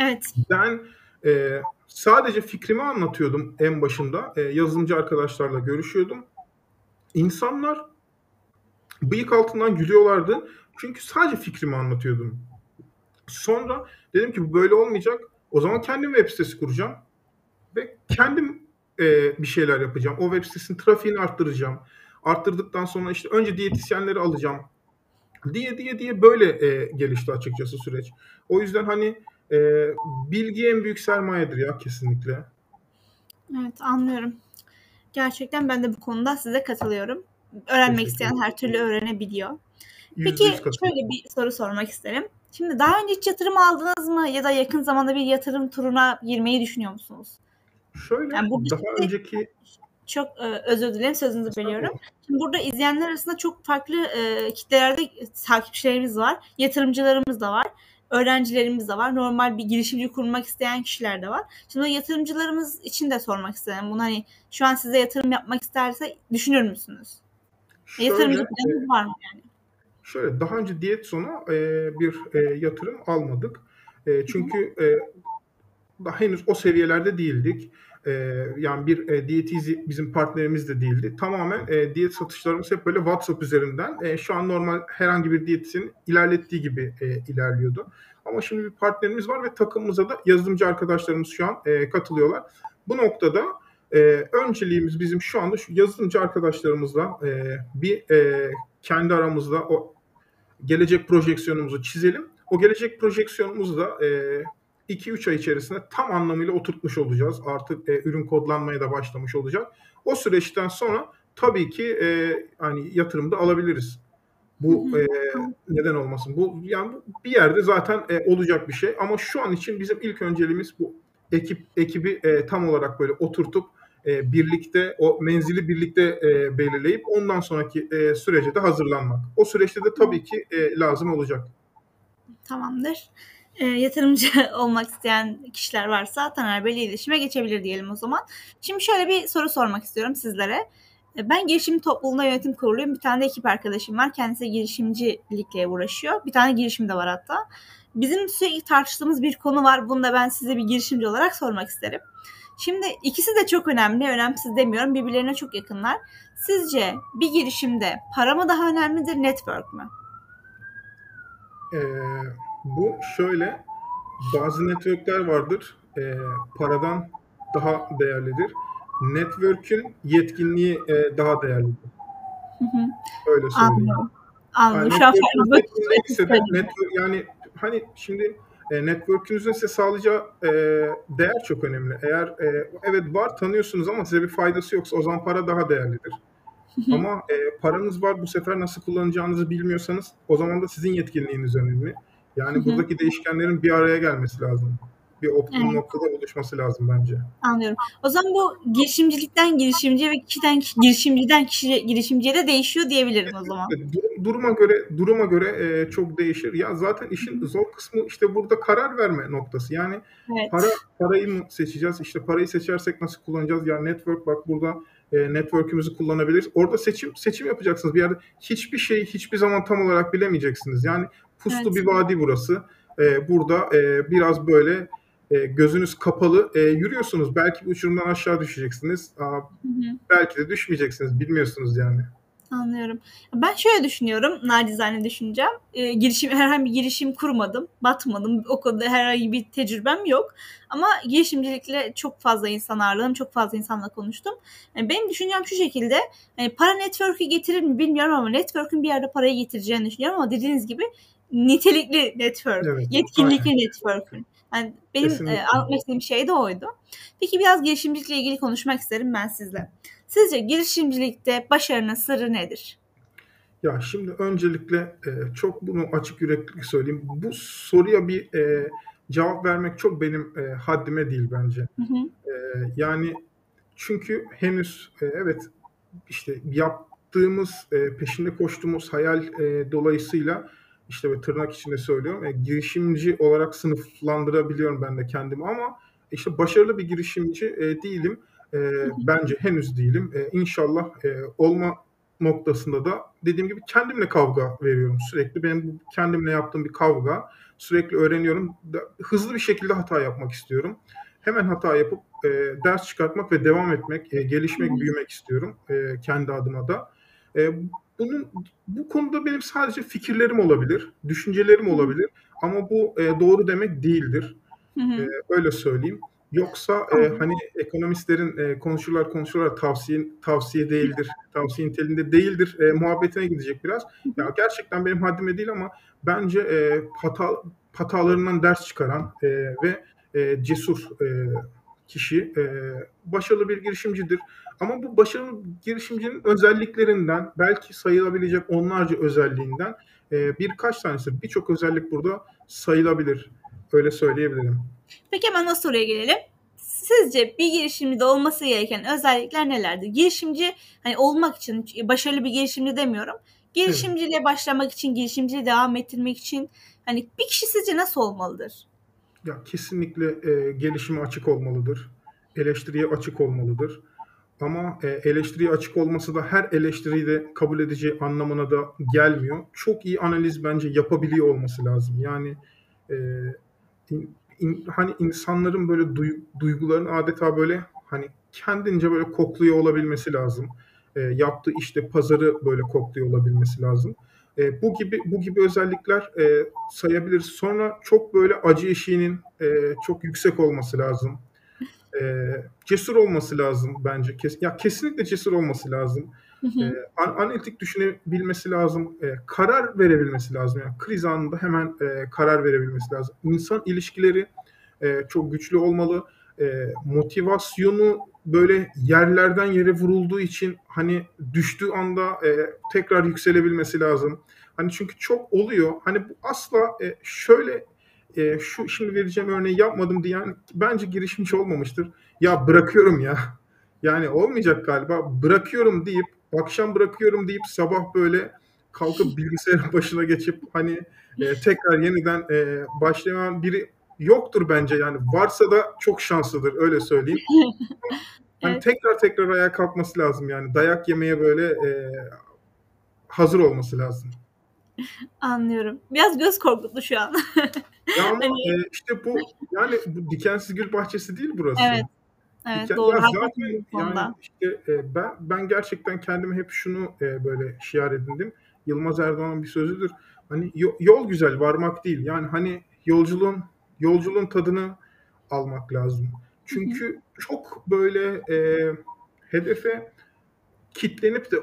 Evet. Ben e, sadece fikrimi anlatıyordum en başında. E, yazılımcı arkadaşlarla görüşüyordum. İnsanlar bıyık altından gülüyorlardı. Çünkü sadece fikrimi anlatıyordum. Sonra dedim ki bu böyle olmayacak. O zaman kendim web sitesi kuracağım. Ve kendim e, bir şeyler yapacağım. O web sitesinin trafiğini arttıracağım. Arttırdıktan sonra işte önce diyetisyenleri alacağım diye diye diye böyle e, gelişti açıkçası süreç. O yüzden hani e, bilgi en büyük sermayedir ya kesinlikle. Evet anlıyorum. Gerçekten ben de bu konuda size katılıyorum. Öğrenmek isteyen her türlü öğrenebiliyor. Peki şöyle bir soru sormak isterim. Şimdi daha önce hiç yatırım aldınız mı ya da yakın zamanda bir yatırım turuna girmeyi düşünüyor musunuz? Şöyle yani daha önceki çok e, özür dilerim sözünüzü bölüyorum. Şimdi burada izleyenler arasında çok farklı e, kitlelerde takipçilerimiz var. Yatırımcılarımız da var. Öğrencilerimiz de var. Normal bir girişimci kurmak isteyen kişiler de var. Şimdi yatırımcılarımız için de sormak istedim. Bunu hani şu an size yatırım yapmak isterse düşünür müsünüz? Şöyle, Yatırımcı planınız var mı yani? Şöyle daha önce diyet sonu e, bir e, yatırım almadık. E, çünkü e, daha henüz o seviyelerde değildik. E, yani bir e, diyetizi bizim partnerimiz de değildi. Tamamen e, diyet satışlarımız hep böyle WhatsApp üzerinden. E, şu an normal herhangi bir diyetisinin ilerlettiği gibi e, ilerliyordu. Ama şimdi bir partnerimiz var ve takımımıza da yazılımcı arkadaşlarımız şu an e, katılıyorlar. Bu noktada e, önceliğimiz bizim şu anda şu yazılımcı arkadaşlarımızla e, bir e, kendi aramızda o gelecek projeksiyonumuzu çizelim. O gelecek projeksiyonumuzu da e, 2-3 ay içerisinde tam anlamıyla oturtmuş olacağız. Artık e, ürün kodlanmaya da başlamış olacak. O süreçten sonra tabii ki e, hani yatırımda alabiliriz. Bu e, neden olmasın? Bu yani bir yerde zaten e, olacak bir şey ama şu an için bizim ilk önceliğimiz bu ekip ekibi e, tam olarak böyle oturtup e, birlikte o menzili birlikte e, belirleyip ondan sonraki e, sürece de hazırlanmak. O süreçte de tabii ki e, lazım olacak. Tamamdır. E, yatırımcı olmak isteyen kişiler varsa Taner Bey'le iletişime geçebilir diyelim o zaman. Şimdi şöyle bir soru sormak istiyorum sizlere. E, ben girişim topluluğunda yönetim kuruluyum. Bir tane de ekip arkadaşım var. Kendisi girişimcilikle uğraşıyor. Bir tane girişim de var hatta. Bizim sürekli tartıştığımız bir konu var. Bunu da ben size bir girişimci olarak sormak isterim. Şimdi ikisi de çok önemli, önemsiz demiyorum. Birbirlerine çok yakınlar. Sizce bir girişimde para mı daha önemlidir, network mü? Ee, bu şöyle, bazı networkler vardır, e, paradan daha değerlidir. Network'ün yetkinliği e, daha değerlidir. Hı hı. Öyle söyleyeyim. Anladım. Anladım. Yani de network, yani hani şimdi e, network'ünüzün size sağlayacağı e, değer çok önemli. Eğer e, evet var tanıyorsunuz ama size bir faydası yoksa o zaman para daha değerlidir. Ama e, paranız var bu sefer nasıl kullanacağınızı bilmiyorsanız o zaman da sizin yetkinliğiniz önemli. Yani buradaki değişkenlerin bir araya gelmesi lazım bir optimum evet. noktada buluşması lazım bence. Anlıyorum. O zaman bu girişimcilikten girişimciye ve kişiden girişimciden kişiye girişimciye de değişiyor diyebilirim o zaman. Duruma göre duruma göre e, çok değişir. Ya zaten işin zor kısmı işte burada karar verme noktası. Yani evet. para parayı mı seçeceğiz? İşte parayı seçersek nasıl kullanacağız? Ya network bak burada e, network'ümüzü kullanabiliriz. Orada seçim seçim yapacaksınız. Bir yerde hiçbir şeyi hiçbir zaman tam olarak bilemeyeceksiniz. Yani puslu evet. bir vadi burası. E, burada e, biraz böyle e, gözünüz kapalı e, yürüyorsunuz. Belki uçurumdan aşağı düşeceksiniz. Aa, hı hı. Belki de düşmeyeceksiniz. Bilmiyorsunuz yani. Anlıyorum. Ben şöyle düşünüyorum, nacizane düşüneceğim. E, girişim herhangi bir girişim kurmadım, batmadım. O konuda herhangi bir tecrübem yok. Ama girişimcilikle çok fazla insan ağırladım, çok fazla insanla konuştum. Yani benim düşüncem şu şekilde. Yani para network'ü getirir mi bilmiyorum ama network'ün bir yerde parayı getireceğini düşünüyorum ama dediğiniz gibi nitelikli network, evet, yetkinlikli network'ün. Yani benim e, anlatmak istediğim şey de oydu. Peki biraz girişimcilikle ilgili konuşmak isterim ben sizle. Sizce girişimcilikte başarının sırrı nedir? Ya şimdi öncelikle e, çok bunu açık yürekli söyleyeyim. Bu soruya bir e, cevap vermek çok benim e, haddime değil bence. Hı hı. E, yani çünkü henüz e, evet işte yaptığımız e, peşinde koştuğumuz hayal e, dolayısıyla işte ve tırnak içinde söylüyorum. E, girişimci olarak sınıflandırabiliyorum ben de kendimi ama işte başarılı bir girişimci e, değilim. E, bence henüz değilim. E, inşallah e, olma noktasında da dediğim gibi kendimle kavga veriyorum sürekli. Benim kendimle yaptığım bir kavga. Sürekli öğreniyorum. Hızlı bir şekilde hata yapmak istiyorum. Hemen hata yapıp e, ders çıkartmak ve devam etmek, e, gelişmek, büyümek istiyorum e, kendi adıma da. E, bunun bu konuda benim sadece fikirlerim olabilir, düşüncelerim olabilir ama bu e, doğru demek değildir. Hı hı. E, öyle söyleyeyim. Yoksa e, hani ekonomistlerin e, konuşurlar konuşurlar tavsiye tavsiye değildir, tavsiye niteliğinde değildir e, muhabbetine gidecek biraz. Ya gerçekten benim haddime değil ama bence e, hata hatalarından ders çıkaran e, ve e, cesur e, kişi e, başarılı bir girişimcidir. Ama bu başarılı girişimcinin özelliklerinden belki sayılabilecek onlarca özelliğinden e, birkaç tanesi, birçok özellik burada sayılabilir. Öyle söyleyebilirim. Peki hemen o soruya gelelim. Sizce bir girişimcide olması gereken özellikler nelerdir? Girişimci hani olmak için başarılı bir girişimci demiyorum. Girişimciliğe başlamak için, girişimciliği devam ettirmek için hani bir kişi sizce nasıl olmalıdır? Ya kesinlikle e, gelişime açık olmalıdır. Eleştiriye açık olmalıdır. Ama e, eleştiriye açık olması da her eleştiriyi de kabul edeceği anlamına da gelmiyor. Çok iyi analiz bence yapabiliyor olması lazım. Yani e, in, in, hani insanların böyle duy, duygularını adeta böyle hani kendince böyle kokluyor olabilmesi lazım. E, yaptığı işte pazarı böyle kokluyor olabilmesi lazım. E, bu gibi bu gibi özellikler e, sayabiliriz. Sonra çok böyle acı eşiğinin e, çok yüksek olması lazım. E, cesur olması lazım bence. Kes, ya kesinlikle cesur olması lazım. E, analitik düşünebilmesi lazım. E, karar verebilmesi lazım. Yani kriz anında hemen e, karar verebilmesi lazım. İnsan ilişkileri e, çok güçlü olmalı. E, motivasyonu böyle yerlerden yere vurulduğu için hani düştüğü anda e, tekrar yükselebilmesi lazım. Hani çünkü çok oluyor. Hani bu asla e, şöyle e, şu şimdi vereceğim örneği yapmadım diyen bence girişimci olmamıştır. Ya bırakıyorum ya. Yani olmayacak galiba. Bırakıyorum deyip akşam bırakıyorum deyip sabah böyle kalkıp bilgisayarın başına geçip hani e, tekrar yeniden e, başlayan biri yoktur bence yani. Varsa da çok şanslıdır öyle söyleyeyim. Hani evet. tekrar tekrar ayağa kalkması lazım yani. Dayak yemeye böyle e, hazır olması lazım. Anlıyorum. Biraz göz korkuttu şu an. ya ama hani... e, işte bu yani bu dikensiz gül bahçesi değil burası. Evet. Evet Diken, doğru. Ya zaten yani işte e, ben ben gerçekten kendime hep şunu e, böyle şiar edindim. Yılmaz Erdoğan'ın bir sözüdür. Hani yol güzel varmak değil. Yani hani yolculuğun yolculuğun tadını almak lazım. Çünkü çok böyle e, hedefe kitlenip de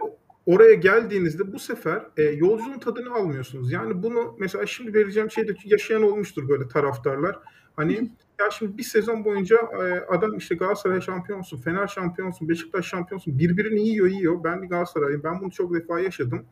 oraya geldiğinizde bu sefer e, yolculuğun tadını almıyorsunuz. Yani bunu mesela şimdi vereceğim şeyde yaşayan olmuştur böyle taraftarlar. Hani ya şimdi bir sezon boyunca e, adam işte Galatasaray şampiyonsun, Fener şampiyonsun, Beşiktaş şampiyonsun. Birbirini yiyor yiyor. Ben bir Galatasaraylıyım. Ben bunu çok defa yaşadım.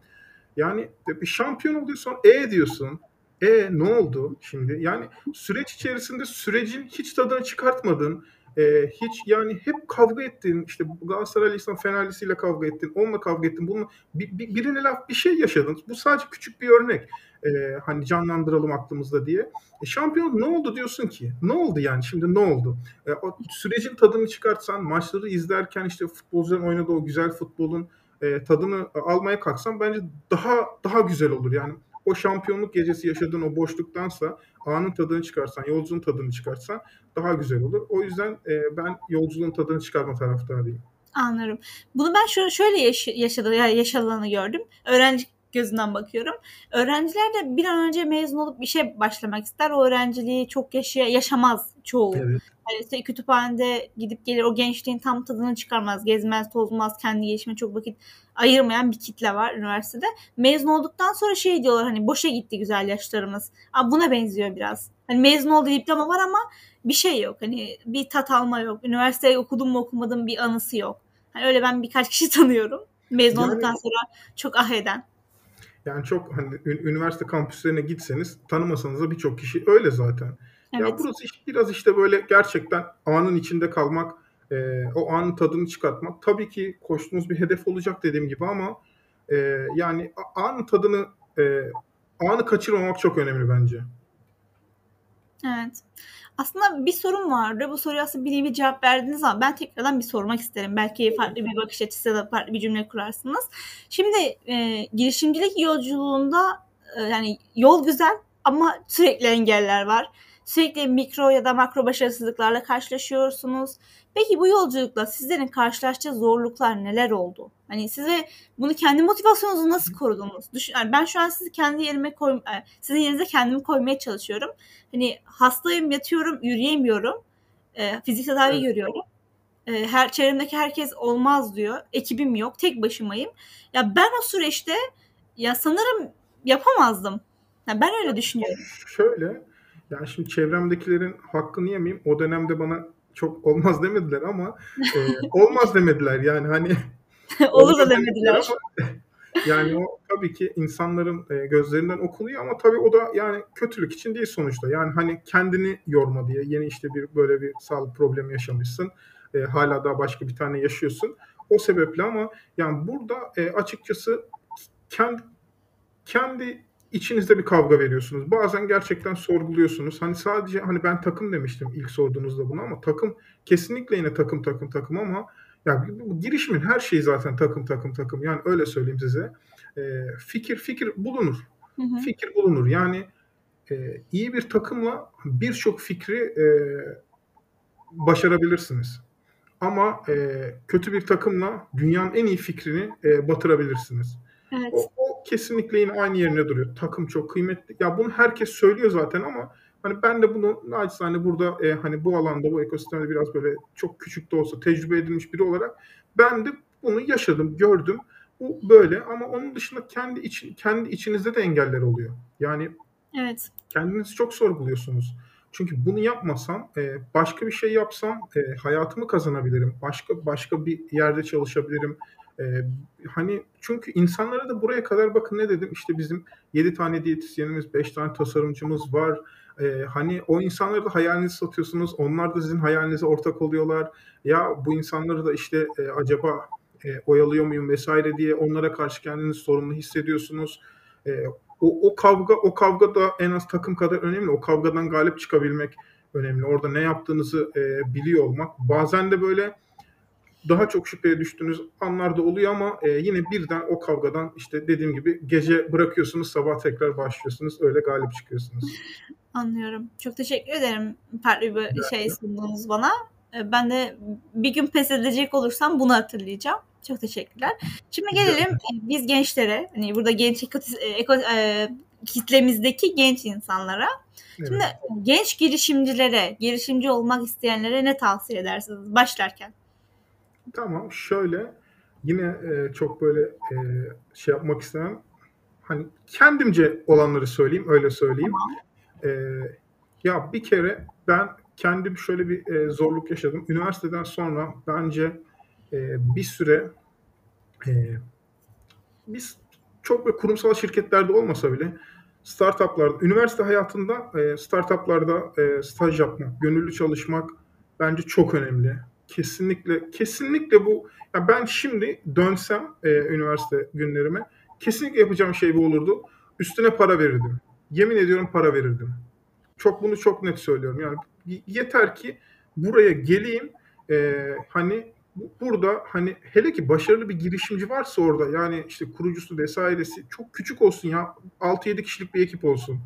Yani bir şampiyon oluyorsun, e diyorsun. E ne oldu şimdi? Yani süreç içerisinde sürecin hiç tadını çıkartmadın. E, hiç yani hep kavga ettin. İşte Galatasaraylıysan Fenerlisiyle kavga ettin. Onunla kavga ettin. Bununla bir, bir, birine laf bir şey yaşadın. Bu sadece küçük bir örnek. E, hani canlandıralım aklımızda diye. E, şampiyon ne oldu diyorsun ki? Ne oldu yani şimdi ne oldu? E, o sürecin tadını çıkartsan, maçları izlerken işte futbolcuların oynadığı o güzel futbolun e, tadını almaya kalksan bence daha daha güzel olur. Yani o şampiyonluk gecesi yaşadığın o boşluktansa anın tadını çıkarsan, yolculuğun tadını çıkarsan daha güzel olur. O yüzden e, ben yolculuğun tadını çıkarma taraftarıyım. Anlarım. Bunu ben şöyle, şöyle yaş- yaşadı, yaşadığını gördüm. Öğrenci gözünden bakıyorum. Öğrenciler de bir an önce mezun olup işe başlamak ister. O öğrenciliği çok yaşaya, yaşamaz çoğu. Evet. Yani işte kütüphanede gidip gelir o gençliğin tam tadını çıkarmaz. Gezmez, tozmaz, kendi gelişime çok vakit ayırmayan bir kitle var üniversitede. Mezun olduktan sonra şey diyorlar hani boşa gitti güzel yaşlarımız. Aa, buna benziyor biraz. Hani mezun oldu diploma var ama bir şey yok. Hani bir tat alma yok. Üniversiteyi okudum mu okumadım bir anısı yok. Hani öyle ben birkaç kişi tanıyorum. Mezun yani, olduktan sonra çok ah eden. Yani çok hani üniversite kampüslerine gitseniz tanımasanız da birçok kişi öyle zaten. Evet. Ya burası işte, biraz işte böyle gerçekten anın içinde kalmak, e, o anın tadını çıkartmak. Tabii ki koştuğunuz bir hedef olacak dediğim gibi ama e, yani anın tadını e, anı kaçırmamak çok önemli bence. Evet. Aslında bir sorum vardı. Bu soruya aslında bir nevi cevap verdiniz ama ben tekrardan bir sormak isterim. Belki farklı bir bakış açısı ya da farklı bir cümle kurarsınız. Şimdi e, girişimcilik yolculuğunda e, yani yol güzel ama sürekli engeller var. Sürekli mikro ya da makro başarısızlıklarla karşılaşıyorsunuz. Peki bu yolculukla sizlerin karşılaştığı zorluklar neler oldu? Hani size bunu kendi motivasyonunuzu nasıl korudunuz? Düşün, yani ben şu an sizi kendi yerime koy, e, sizin yerinize kendimi koymaya çalışıyorum. Hani hastayım, yatıyorum, yürüyemiyorum. E, fizik tedavi evet. görüyorum. E, her çevremdeki herkes olmaz diyor. Ekibim yok, tek başımayım. Ya ben o süreçte ya sanırım yapamazdım. Yani ben öyle düşünüyorum. Şöyle, yani şimdi çevremdekilerin hakkını yemeyeyim. O dönemde bana çok olmaz demediler ama e, olmaz demediler yani hani olur da demediler. Ama, yani o tabii ki insanların e, gözlerinden okuluyor ama tabii o da yani kötülük için değil sonuçta. Yani hani kendini yorma diye yeni işte bir böyle bir sağlık problemi yaşamışsın. E, hala daha başka bir tane yaşıyorsun. O sebeple ama yani burada e, açıkçası kendi kendi içinizde bir kavga veriyorsunuz. Bazen gerçekten sorguluyorsunuz. Hani sadece hani ben takım demiştim ilk sorduğunuzda bunu ama takım kesinlikle yine takım takım takım ama ya bu girişimin her şeyi zaten takım takım takım. Yani öyle söyleyeyim size. E, fikir fikir bulunur. Hı hı. Fikir bulunur. Yani e, iyi bir takımla birçok fikri e, başarabilirsiniz. Ama e, kötü bir takımla dünyanın en iyi fikrini e, batırabilirsiniz. Evet. O, o kesinlikle yine aynı yerine duruyor. Takım çok kıymetli. Ya bunu herkes söylüyor zaten ama hani ben de bunu naçizane burada e, hani bu alanda bu ekosistemde biraz böyle çok küçük de olsa tecrübe edilmiş biri olarak ben de bunu yaşadım, gördüm. Bu böyle ama onun dışında kendi için kendi içinizde de engeller oluyor. Yani Evet. kendinizi çok sorguluyorsunuz. Çünkü bunu yapmasam, e, başka bir şey yapsam e, hayatımı kazanabilirim. Başka başka bir yerde çalışabilirim. E, hani çünkü insanlara da buraya kadar bakın ne dedim işte bizim 7 tane diyetisyenimiz, 5 tane tasarımcımız var. E, hani o insanları da hayalinizi satıyorsunuz. Onlar da sizin hayalinize ortak oluyorlar. Ya bu insanları da işte e, acaba e, oyalıyor muyum vesaire diye onlara karşı kendinizi sorumlu hissediyorsunuz. E, o, o kavga o kavga da en az takım kadar önemli. O kavgadan galip çıkabilmek önemli. Orada ne yaptığınızı e, biliyor olmak. Bazen de böyle daha çok şüpheye düştüğünüz anlar da oluyor ama e, yine birden o kavgadan işte dediğim gibi gece bırakıyorsunuz sabah tekrar başlıyorsunuz öyle galip çıkıyorsunuz. Anlıyorum. Çok teşekkür ederim farklı bir evet. şey sundunuz bana. E, ben de bir gün pes edecek olursam bunu hatırlayacağım. Çok teşekkürler. Şimdi gelelim evet. biz gençlere, hani burada genç eko, eko, e, kitlemizdeki genç insanlara. Evet. Şimdi genç girişimcilere, girişimci olmak isteyenlere ne tavsiye edersiniz başlarken? Tamam şöyle yine e, çok böyle e, şey yapmak istemem. Hani kendimce olanları söyleyeyim, öyle söyleyeyim. E, ya bir kere ben kendim şöyle bir e, zorluk yaşadım. Üniversiteden sonra bence e, bir süre e, biz çok böyle kurumsal şirketlerde olmasa bile startuplarda, üniversite hayatında e, startuplarda e, staj yapmak, gönüllü çalışmak bence çok önemli. Kesinlikle, kesinlikle bu. Ya ben şimdi dönsem e, üniversite günlerime, kesinlikle yapacağım şey bu olurdu. Üstüne para verirdim. Yemin ediyorum para verirdim. Çok bunu çok net söylüyorum. Yani yeter ki buraya geleyim. E, hani burada hani hele ki başarılı bir girişimci varsa orada yani işte kurucusu vesairesi çok küçük olsun ya 6-7 kişilik bir ekip olsun.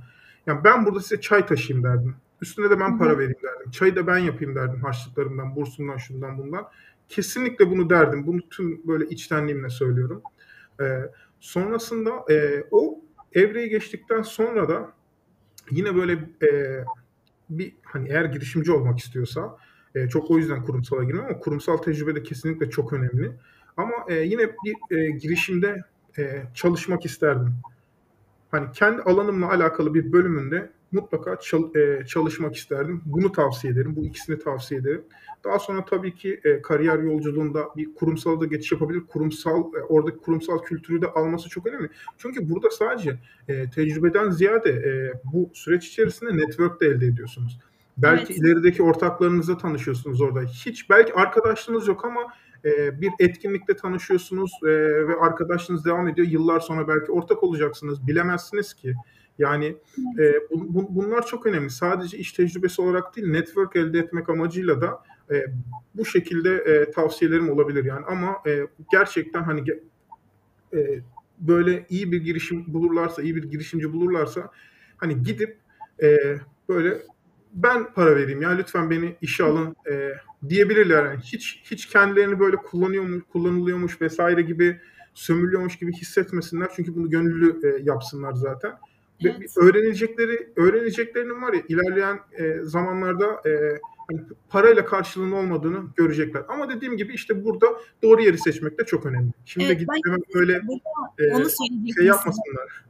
Yani ben burada size çay taşıyayım derdim. Üstüne de ben para vereyim derdim. Çayı da ben yapayım derdim harçlıklarımdan, bursumdan, şundan bundan. Kesinlikle bunu derdim. Bunu tüm böyle içtenliğimle söylüyorum. Ee, sonrasında e, o evreyi geçtikten sonra da yine böyle e, bir hani eğer girişimci olmak istiyorsa e, çok o yüzden kurumsala girmiyorum ama kurumsal tecrübe de kesinlikle çok önemli. Ama e, yine bir e, girişimde e, çalışmak isterdim. Hani kendi alanımla alakalı bir bölümünde mutlaka çal, e, çalışmak isterdim. Bunu tavsiye ederim. Bu ikisini tavsiye ederim. Daha sonra tabii ki e, kariyer yolculuğunda bir kurumsala da geçiş yapabilir. Kurumsal e, oradaki kurumsal kültürü de alması çok önemli. Çünkü burada sadece e, tecrübeden ziyade e, bu süreç içerisinde network de elde ediyorsunuz. Belki evet. ilerideki ortaklarınızla tanışıyorsunuz orada. Hiç belki arkadaşlığınız yok ama e, bir etkinlikte tanışıyorsunuz e, ve arkadaşlığınız devam ediyor. Yıllar sonra belki ortak olacaksınız. Bilemezsiniz ki. Yani e, bu, bu, bunlar çok önemli. Sadece iş tecrübesi olarak değil, network elde etmek amacıyla da e, bu şekilde e, tavsiyelerim olabilir yani. Ama e, gerçekten hani e, böyle iyi bir girişim bulurlarsa, iyi bir girişimci bulurlarsa hani gidip e, böyle ben para vereyim ya lütfen beni işe alın e, diyebilirler. Yani hiç hiç kendilerini böyle kullanıyormuş, kullanılıyormuş vesaire gibi sömürüyormuş gibi hissetmesinler. Çünkü bunu gönüllü e, yapsınlar zaten. Evet. Ve öğrenilecekleri öğreneceklerinin var ya ilerleyen e, zamanlarda e, hani parayla karşılığının olmadığını görecekler. Ama dediğim gibi işte burada doğru yeri seçmek de çok önemli. Şimdi evet, gidip böyle e, şey yapmasınlar.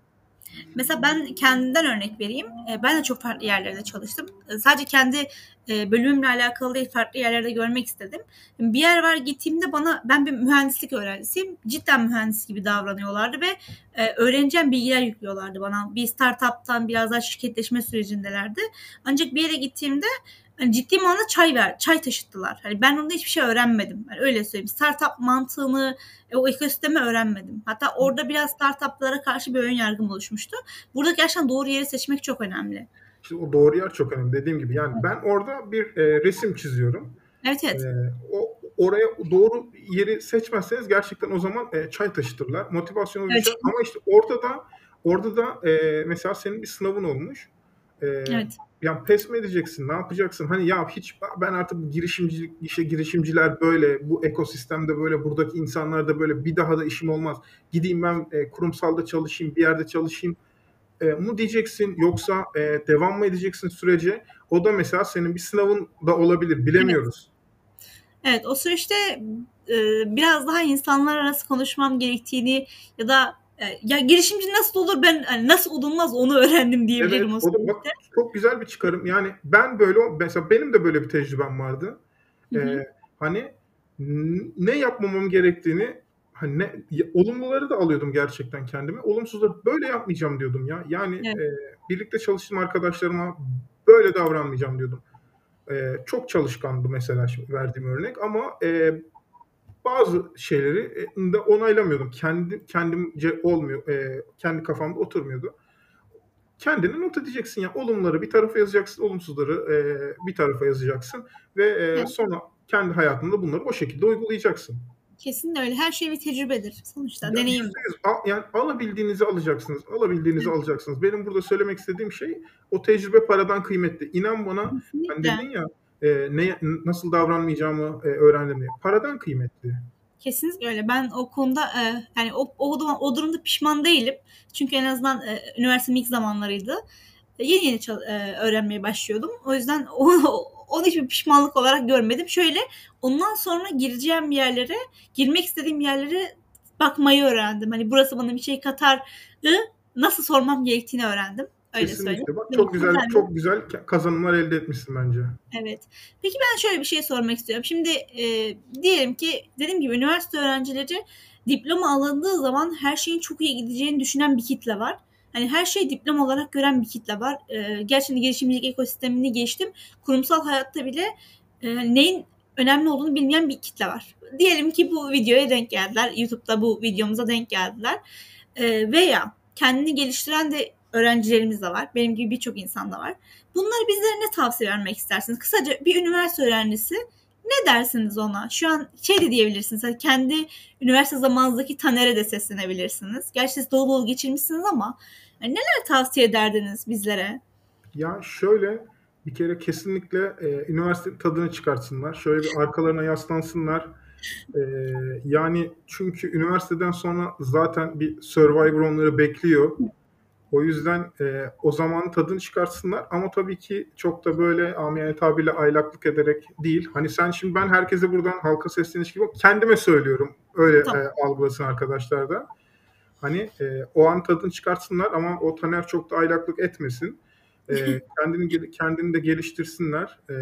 Mesela ben kendimden örnek vereyim. E, ben de çok farklı yerlerde çalıştım. E, sadece kendi e, bölümümle alakalı değil farklı yerlerde görmek istedim. Bir yer var gittiğimde bana ben bir mühendislik öğrencisiyim. Cidden mühendis gibi davranıyorlardı ve öğreneceğim bilgiler yüklüyorlardı bana. Bir startuptan biraz daha şirketleşme sürecindelerdi. Ancak bir yere gittiğimde hani ciddi manada çay ver, çay taşıttılar. Hani ben onda hiçbir şey öğrenmedim. Yani öyle söyleyeyim. Startup mantığını, e, o ekosistemi öğrenmedim. Hatta orada biraz startuplara karşı bir ön yargım oluşmuştu. Burada gerçekten doğru yeri seçmek çok önemli. İşte o doğru yer çok önemli. Dediğim gibi yani ben orada bir e, resim çiziyorum. Evet evet. E, o oraya doğru yeri seçmezseniz gerçekten o zaman e, çay taşıtırlar. Motivasyonu evet. Ama işte orada da orada da e, mesela senin bir sınavın olmuş. E, evet yani pes mi edeceksin? Ne yapacaksın? Hani ya hiç ben artık girişimcilik işe girişimciler böyle bu ekosistemde böyle buradaki insanlar da böyle bir daha da işim olmaz. Gideyim ben e, kurumsalda çalışayım, bir yerde çalışayım e, mu diyeceksin yoksa e, devam mı edeceksin sürece? O da mesela senin bir sınavın da olabilir. Bilemiyoruz. Evet, evet o süreçte e, biraz daha insanlar arası konuşmam gerektiğini ya da ya girişimci nasıl olur ben hani nasıl olunmaz onu öğrendim diyebilirim evet, o, o bak, çok güzel bir çıkarım. Yani ben böyle mesela benim de böyle bir tecrübem vardı. Ee, hani ne yapmamam gerektiğini hani ne, olumluları da alıyordum gerçekten kendime. Olumsuzları böyle yapmayacağım diyordum ya. Yani evet. e, birlikte çalıştığım arkadaşlarıma böyle davranmayacağım diyordum. E, çok çalışkandı mesela verdiğim örnek ama e, bazı şeyleri de onaylamıyordum. Kendi kendimce olmuyor. E, kendi kafamda oturmuyordu. Kendini not edeceksin ya. Olumları bir tarafa yazacaksın, olumsuzları e, bir tarafa yazacaksın ve e, evet. sonra kendi hayatında bunları o şekilde uygulayacaksın. Kesinlikle öyle. Her şey bir tecrübedir sonuçta. Ya deneyim. Yani alabildiğinizi alacaksınız. Alabildiğinizi evet. alacaksınız. Benim burada söylemek istediğim şey o tecrübe paradan kıymetli. İnan bana hani dedin ya e, ne nasıl davranmayacağımı e, öğrendim diye. Paradan kıymetli. Kesinlikle öyle. Ben o konuda e, yani o, o, o durumda pişman değilim. Çünkü en azından e, üniversitenin ilk zamanlarıydı. E, yeni yeni e, öğrenmeye başlıyordum. O yüzden o, onu hiçbir pişmanlık olarak görmedim. Şöyle ondan sonra gireceğim yerlere, girmek istediğim yerlere bakmayı öğrendim. Hani burası bana bir şey katar nasıl sormam gerektiğini öğrendim. Öyle Kesinlikle. söyleyeyim. Bak çok güzel güzel. çok güzel kazanımlar elde etmişsin bence. Evet. Peki ben şöyle bir şey sormak istiyorum. Şimdi e, diyelim ki dediğim gibi üniversite öğrencileri diploma alındığı zaman her şeyin çok iyi gideceğini düşünen bir kitle var. Hani her şey diploma olarak gören bir kitle var. E, gerçekten girişimcilik ekosistemini geçtim. Kurumsal hayatta bile e, neyin önemli olduğunu bilmeyen bir kitle var. Diyelim ki bu videoya denk geldiler. YouTube'da bu videomuza denk geldiler. E, veya kendini geliştiren de öğrencilerimiz de var. Benim gibi birçok insan da var. Bunları bizlere ne tavsiye vermek istersiniz? Kısaca bir üniversite öğrencisi ne dersiniz ona? Şu an şey de diyebilirsiniz. Hani kendi üniversite zamanınızdaki Taner'e de seslenebilirsiniz. Gerçi siz dolu dolu geçirmişsiniz ama yani neler tavsiye ederdiniz bizlere? Ya şöyle bir kere kesinlikle e, üniversite tadını çıkartsınlar. Şöyle bir arkalarına yaslansınlar. E, yani çünkü üniversiteden sonra zaten bir Survivor onları bekliyor. O yüzden e, o zaman tadını çıkartsınlar ama tabii ki çok da böyle amiyane tabirle aylaklık ederek değil. Hani sen şimdi ben herkese buradan halka sesleniş gibi kendime söylüyorum. Öyle tamam. e, algılasın arkadaşlar da. Hani e, o an tadını çıkartsınlar ama o Taner çok da aylaklık etmesin. E, kendini kendini de geliştirsinler. E,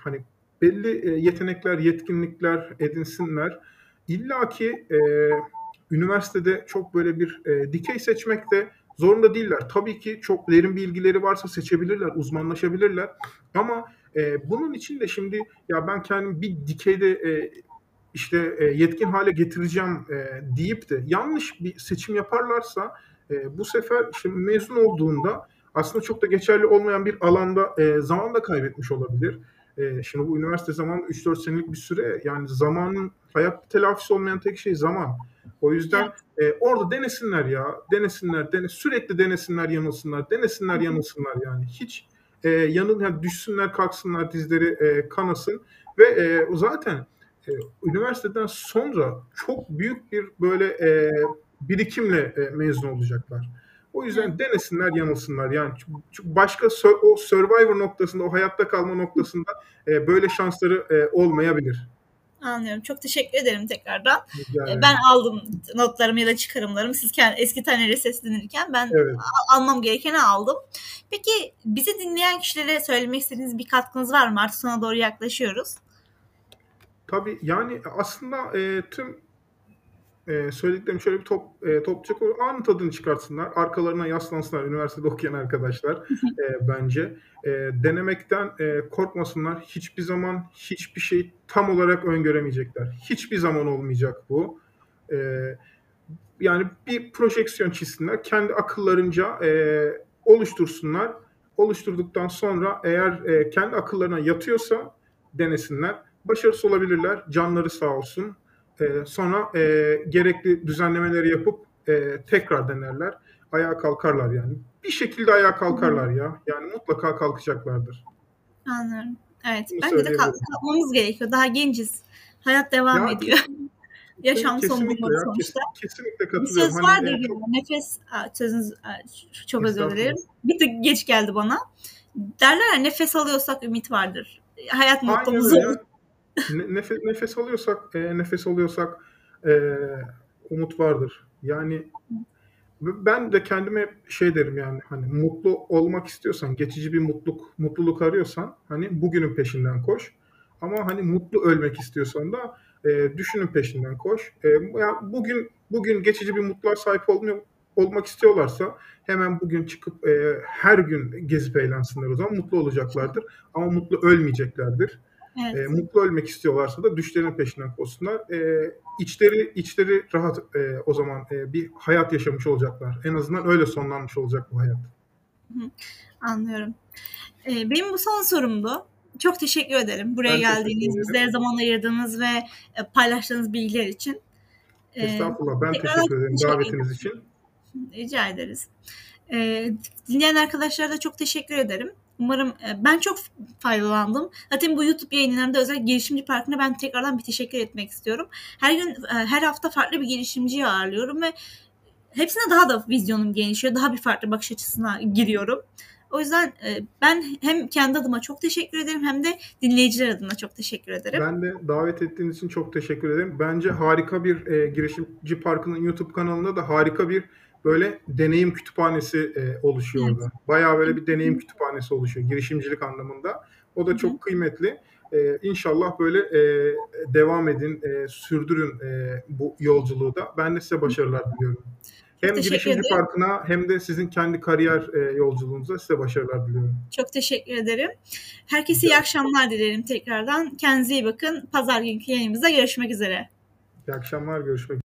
hani belli e, yetenekler, yetkinlikler edinsinler. İlla ki e, üniversitede çok böyle bir e, dikey seçmek de Zorunda değiller. Tabii ki çok derin bilgileri varsa seçebilirler, uzmanlaşabilirler. Ama e, bunun için de şimdi ya ben kendim bir dikeyde e, işte e, yetkin hale getireceğim e, deyip de yanlış bir seçim yaparlarsa e, bu sefer şimdi mezun olduğunda aslında çok da geçerli olmayan bir alanda e, zaman da kaybetmiş olabilir. E, şimdi bu üniversite zamanı 3-4 senelik bir süre yani zamanın hayat telafisi olmayan tek şey zaman. O yüzden e, orada denesinler ya. Denesinler, dene, sürekli denesinler, yanılsınlar. Denesinler, yanılsınlar yani. Hiç e, yanıl, yani düşsünler, kalksınlar, dizleri e, kanasın. Ve e, zaten e, üniversiteden sonra çok büyük bir böyle e, birikimle e, mezun olacaklar. O yüzden denesinler, yanılsınlar. Yani çünkü başka o survivor noktasında, o hayatta kalma noktasında e, böyle şansları e, olmayabilir. Anlıyorum. Çok teşekkür ederim tekrardan. Yani. Ben aldım notlarımı ya da çıkarımlarımı. Siz kendi, eski taneleri seslenirken ben evet. almam gerekeni aldım. Peki bizi dinleyen kişilere söylemek istediğiniz bir katkınız var mı? Artık sona doğru yaklaşıyoruz. Tabii yani aslında e, tüm e, söylediklerim şöyle bir top, e, olur. Anı tadını çıkartsınlar. Arkalarına yaslansınlar üniversitede okuyan arkadaşlar e, bence. E, denemekten e, korkmasınlar. Hiçbir zaman hiçbir şey tam olarak öngöremeyecekler. Hiçbir zaman olmayacak bu. E, yani bir projeksiyon çizsinler. Kendi akıllarınca e, oluştursunlar. Oluşturduktan sonra eğer e, kendi akıllarına yatıyorsa denesinler. Başarısız olabilirler. Canları sağ olsun e, sonra e, gerekli düzenlemeleri yapıp e, tekrar denerler. Ayağa kalkarlar yani. Bir şekilde ayağa kalkarlar ya. Yani mutlaka kalkacaklardır. Anlıyorum. Evet. Bunu bence de kalk- kalkmamız gerekiyor. Daha genciz. Hayat devam ya, ediyor. Yaşam son bulmadı sonuçta. Kesinlikle katılıyorum. Bir söz vardır hani, gibi. Nefes sözünüz çok özür dilerim. Bir tık geç geldi bana. Derler ya nefes alıyorsak ümit vardır. Hayat mottomuz nefes, nefes alıyorsak, e, nefes alıyorsak e, umut vardır. Yani ben de kendime şey derim yani hani mutlu olmak istiyorsan, geçici bir mutluluk mutluluk arıyorsan hani bugünün peşinden koş. Ama hani mutlu ölmek istiyorsan da e, düşünün peşinden koş. E, yani bugün bugün geçici bir mutluluğa sahip olmuyor olmak istiyorlarsa hemen bugün çıkıp e, her gün gezip eğlensinler o zaman mutlu olacaklardır. Ama mutlu ölmeyeceklerdir. Evet. E, mutlu ölmek istiyorlarsa da düşlerin peşinden koşsunlar. E, içleri içleri rahat e, o zaman e, bir hayat yaşamış olacaklar. En azından öyle sonlanmış olacak bu hayat. Hı, anlıyorum. E, benim bu son sorumdu. Çok teşekkür ederim buraya ben geldiğiniz, bizlere zaman ayırdığınız ve e, paylaştığınız bilgiler için. E, Estağfurullah. Ben teşekkür ederim davetiniz için. Rica ederiz. E, dinleyen arkadaşlara da çok teşekkür ederim. Umarım e, ben çok faydalandım. Zaten bu YouTube yayınlarında özel girişimci parkına ben tekrardan bir teşekkür etmek istiyorum. Her gün e, her hafta farklı bir girişimciyi ağırlıyorum ve hepsine daha da vizyonum genişliyor. Daha bir farklı bakış açısına giriyorum. O yüzden e, ben hem kendi adıma çok teşekkür ederim hem de dinleyiciler adına çok teşekkür ederim. Ben de davet ettiğiniz için çok teşekkür ederim. Bence harika bir e, girişimci parkının YouTube kanalında da harika bir böyle deneyim kütüphanesi e, oluşuyor orada. Bayağı böyle bir deneyim kütüphanesi oluşuyor girişimcilik anlamında. O da çok kıymetli. E, inşallah böyle e, devam edin, e, sürdürün e, bu yolculuğu da. Ben de size başarılar diliyorum. Hem teşekkür girişimci ederim. parkına hem de sizin kendi kariyer e, yolculuğunuza size başarılar diliyorum. Çok teşekkür ederim. Herkese iyi akşamlar dilerim tekrardan. Kendinize iyi bakın. Pazar günkü yayınımızda görüşmek üzere. İyi akşamlar, görüşmek üzere.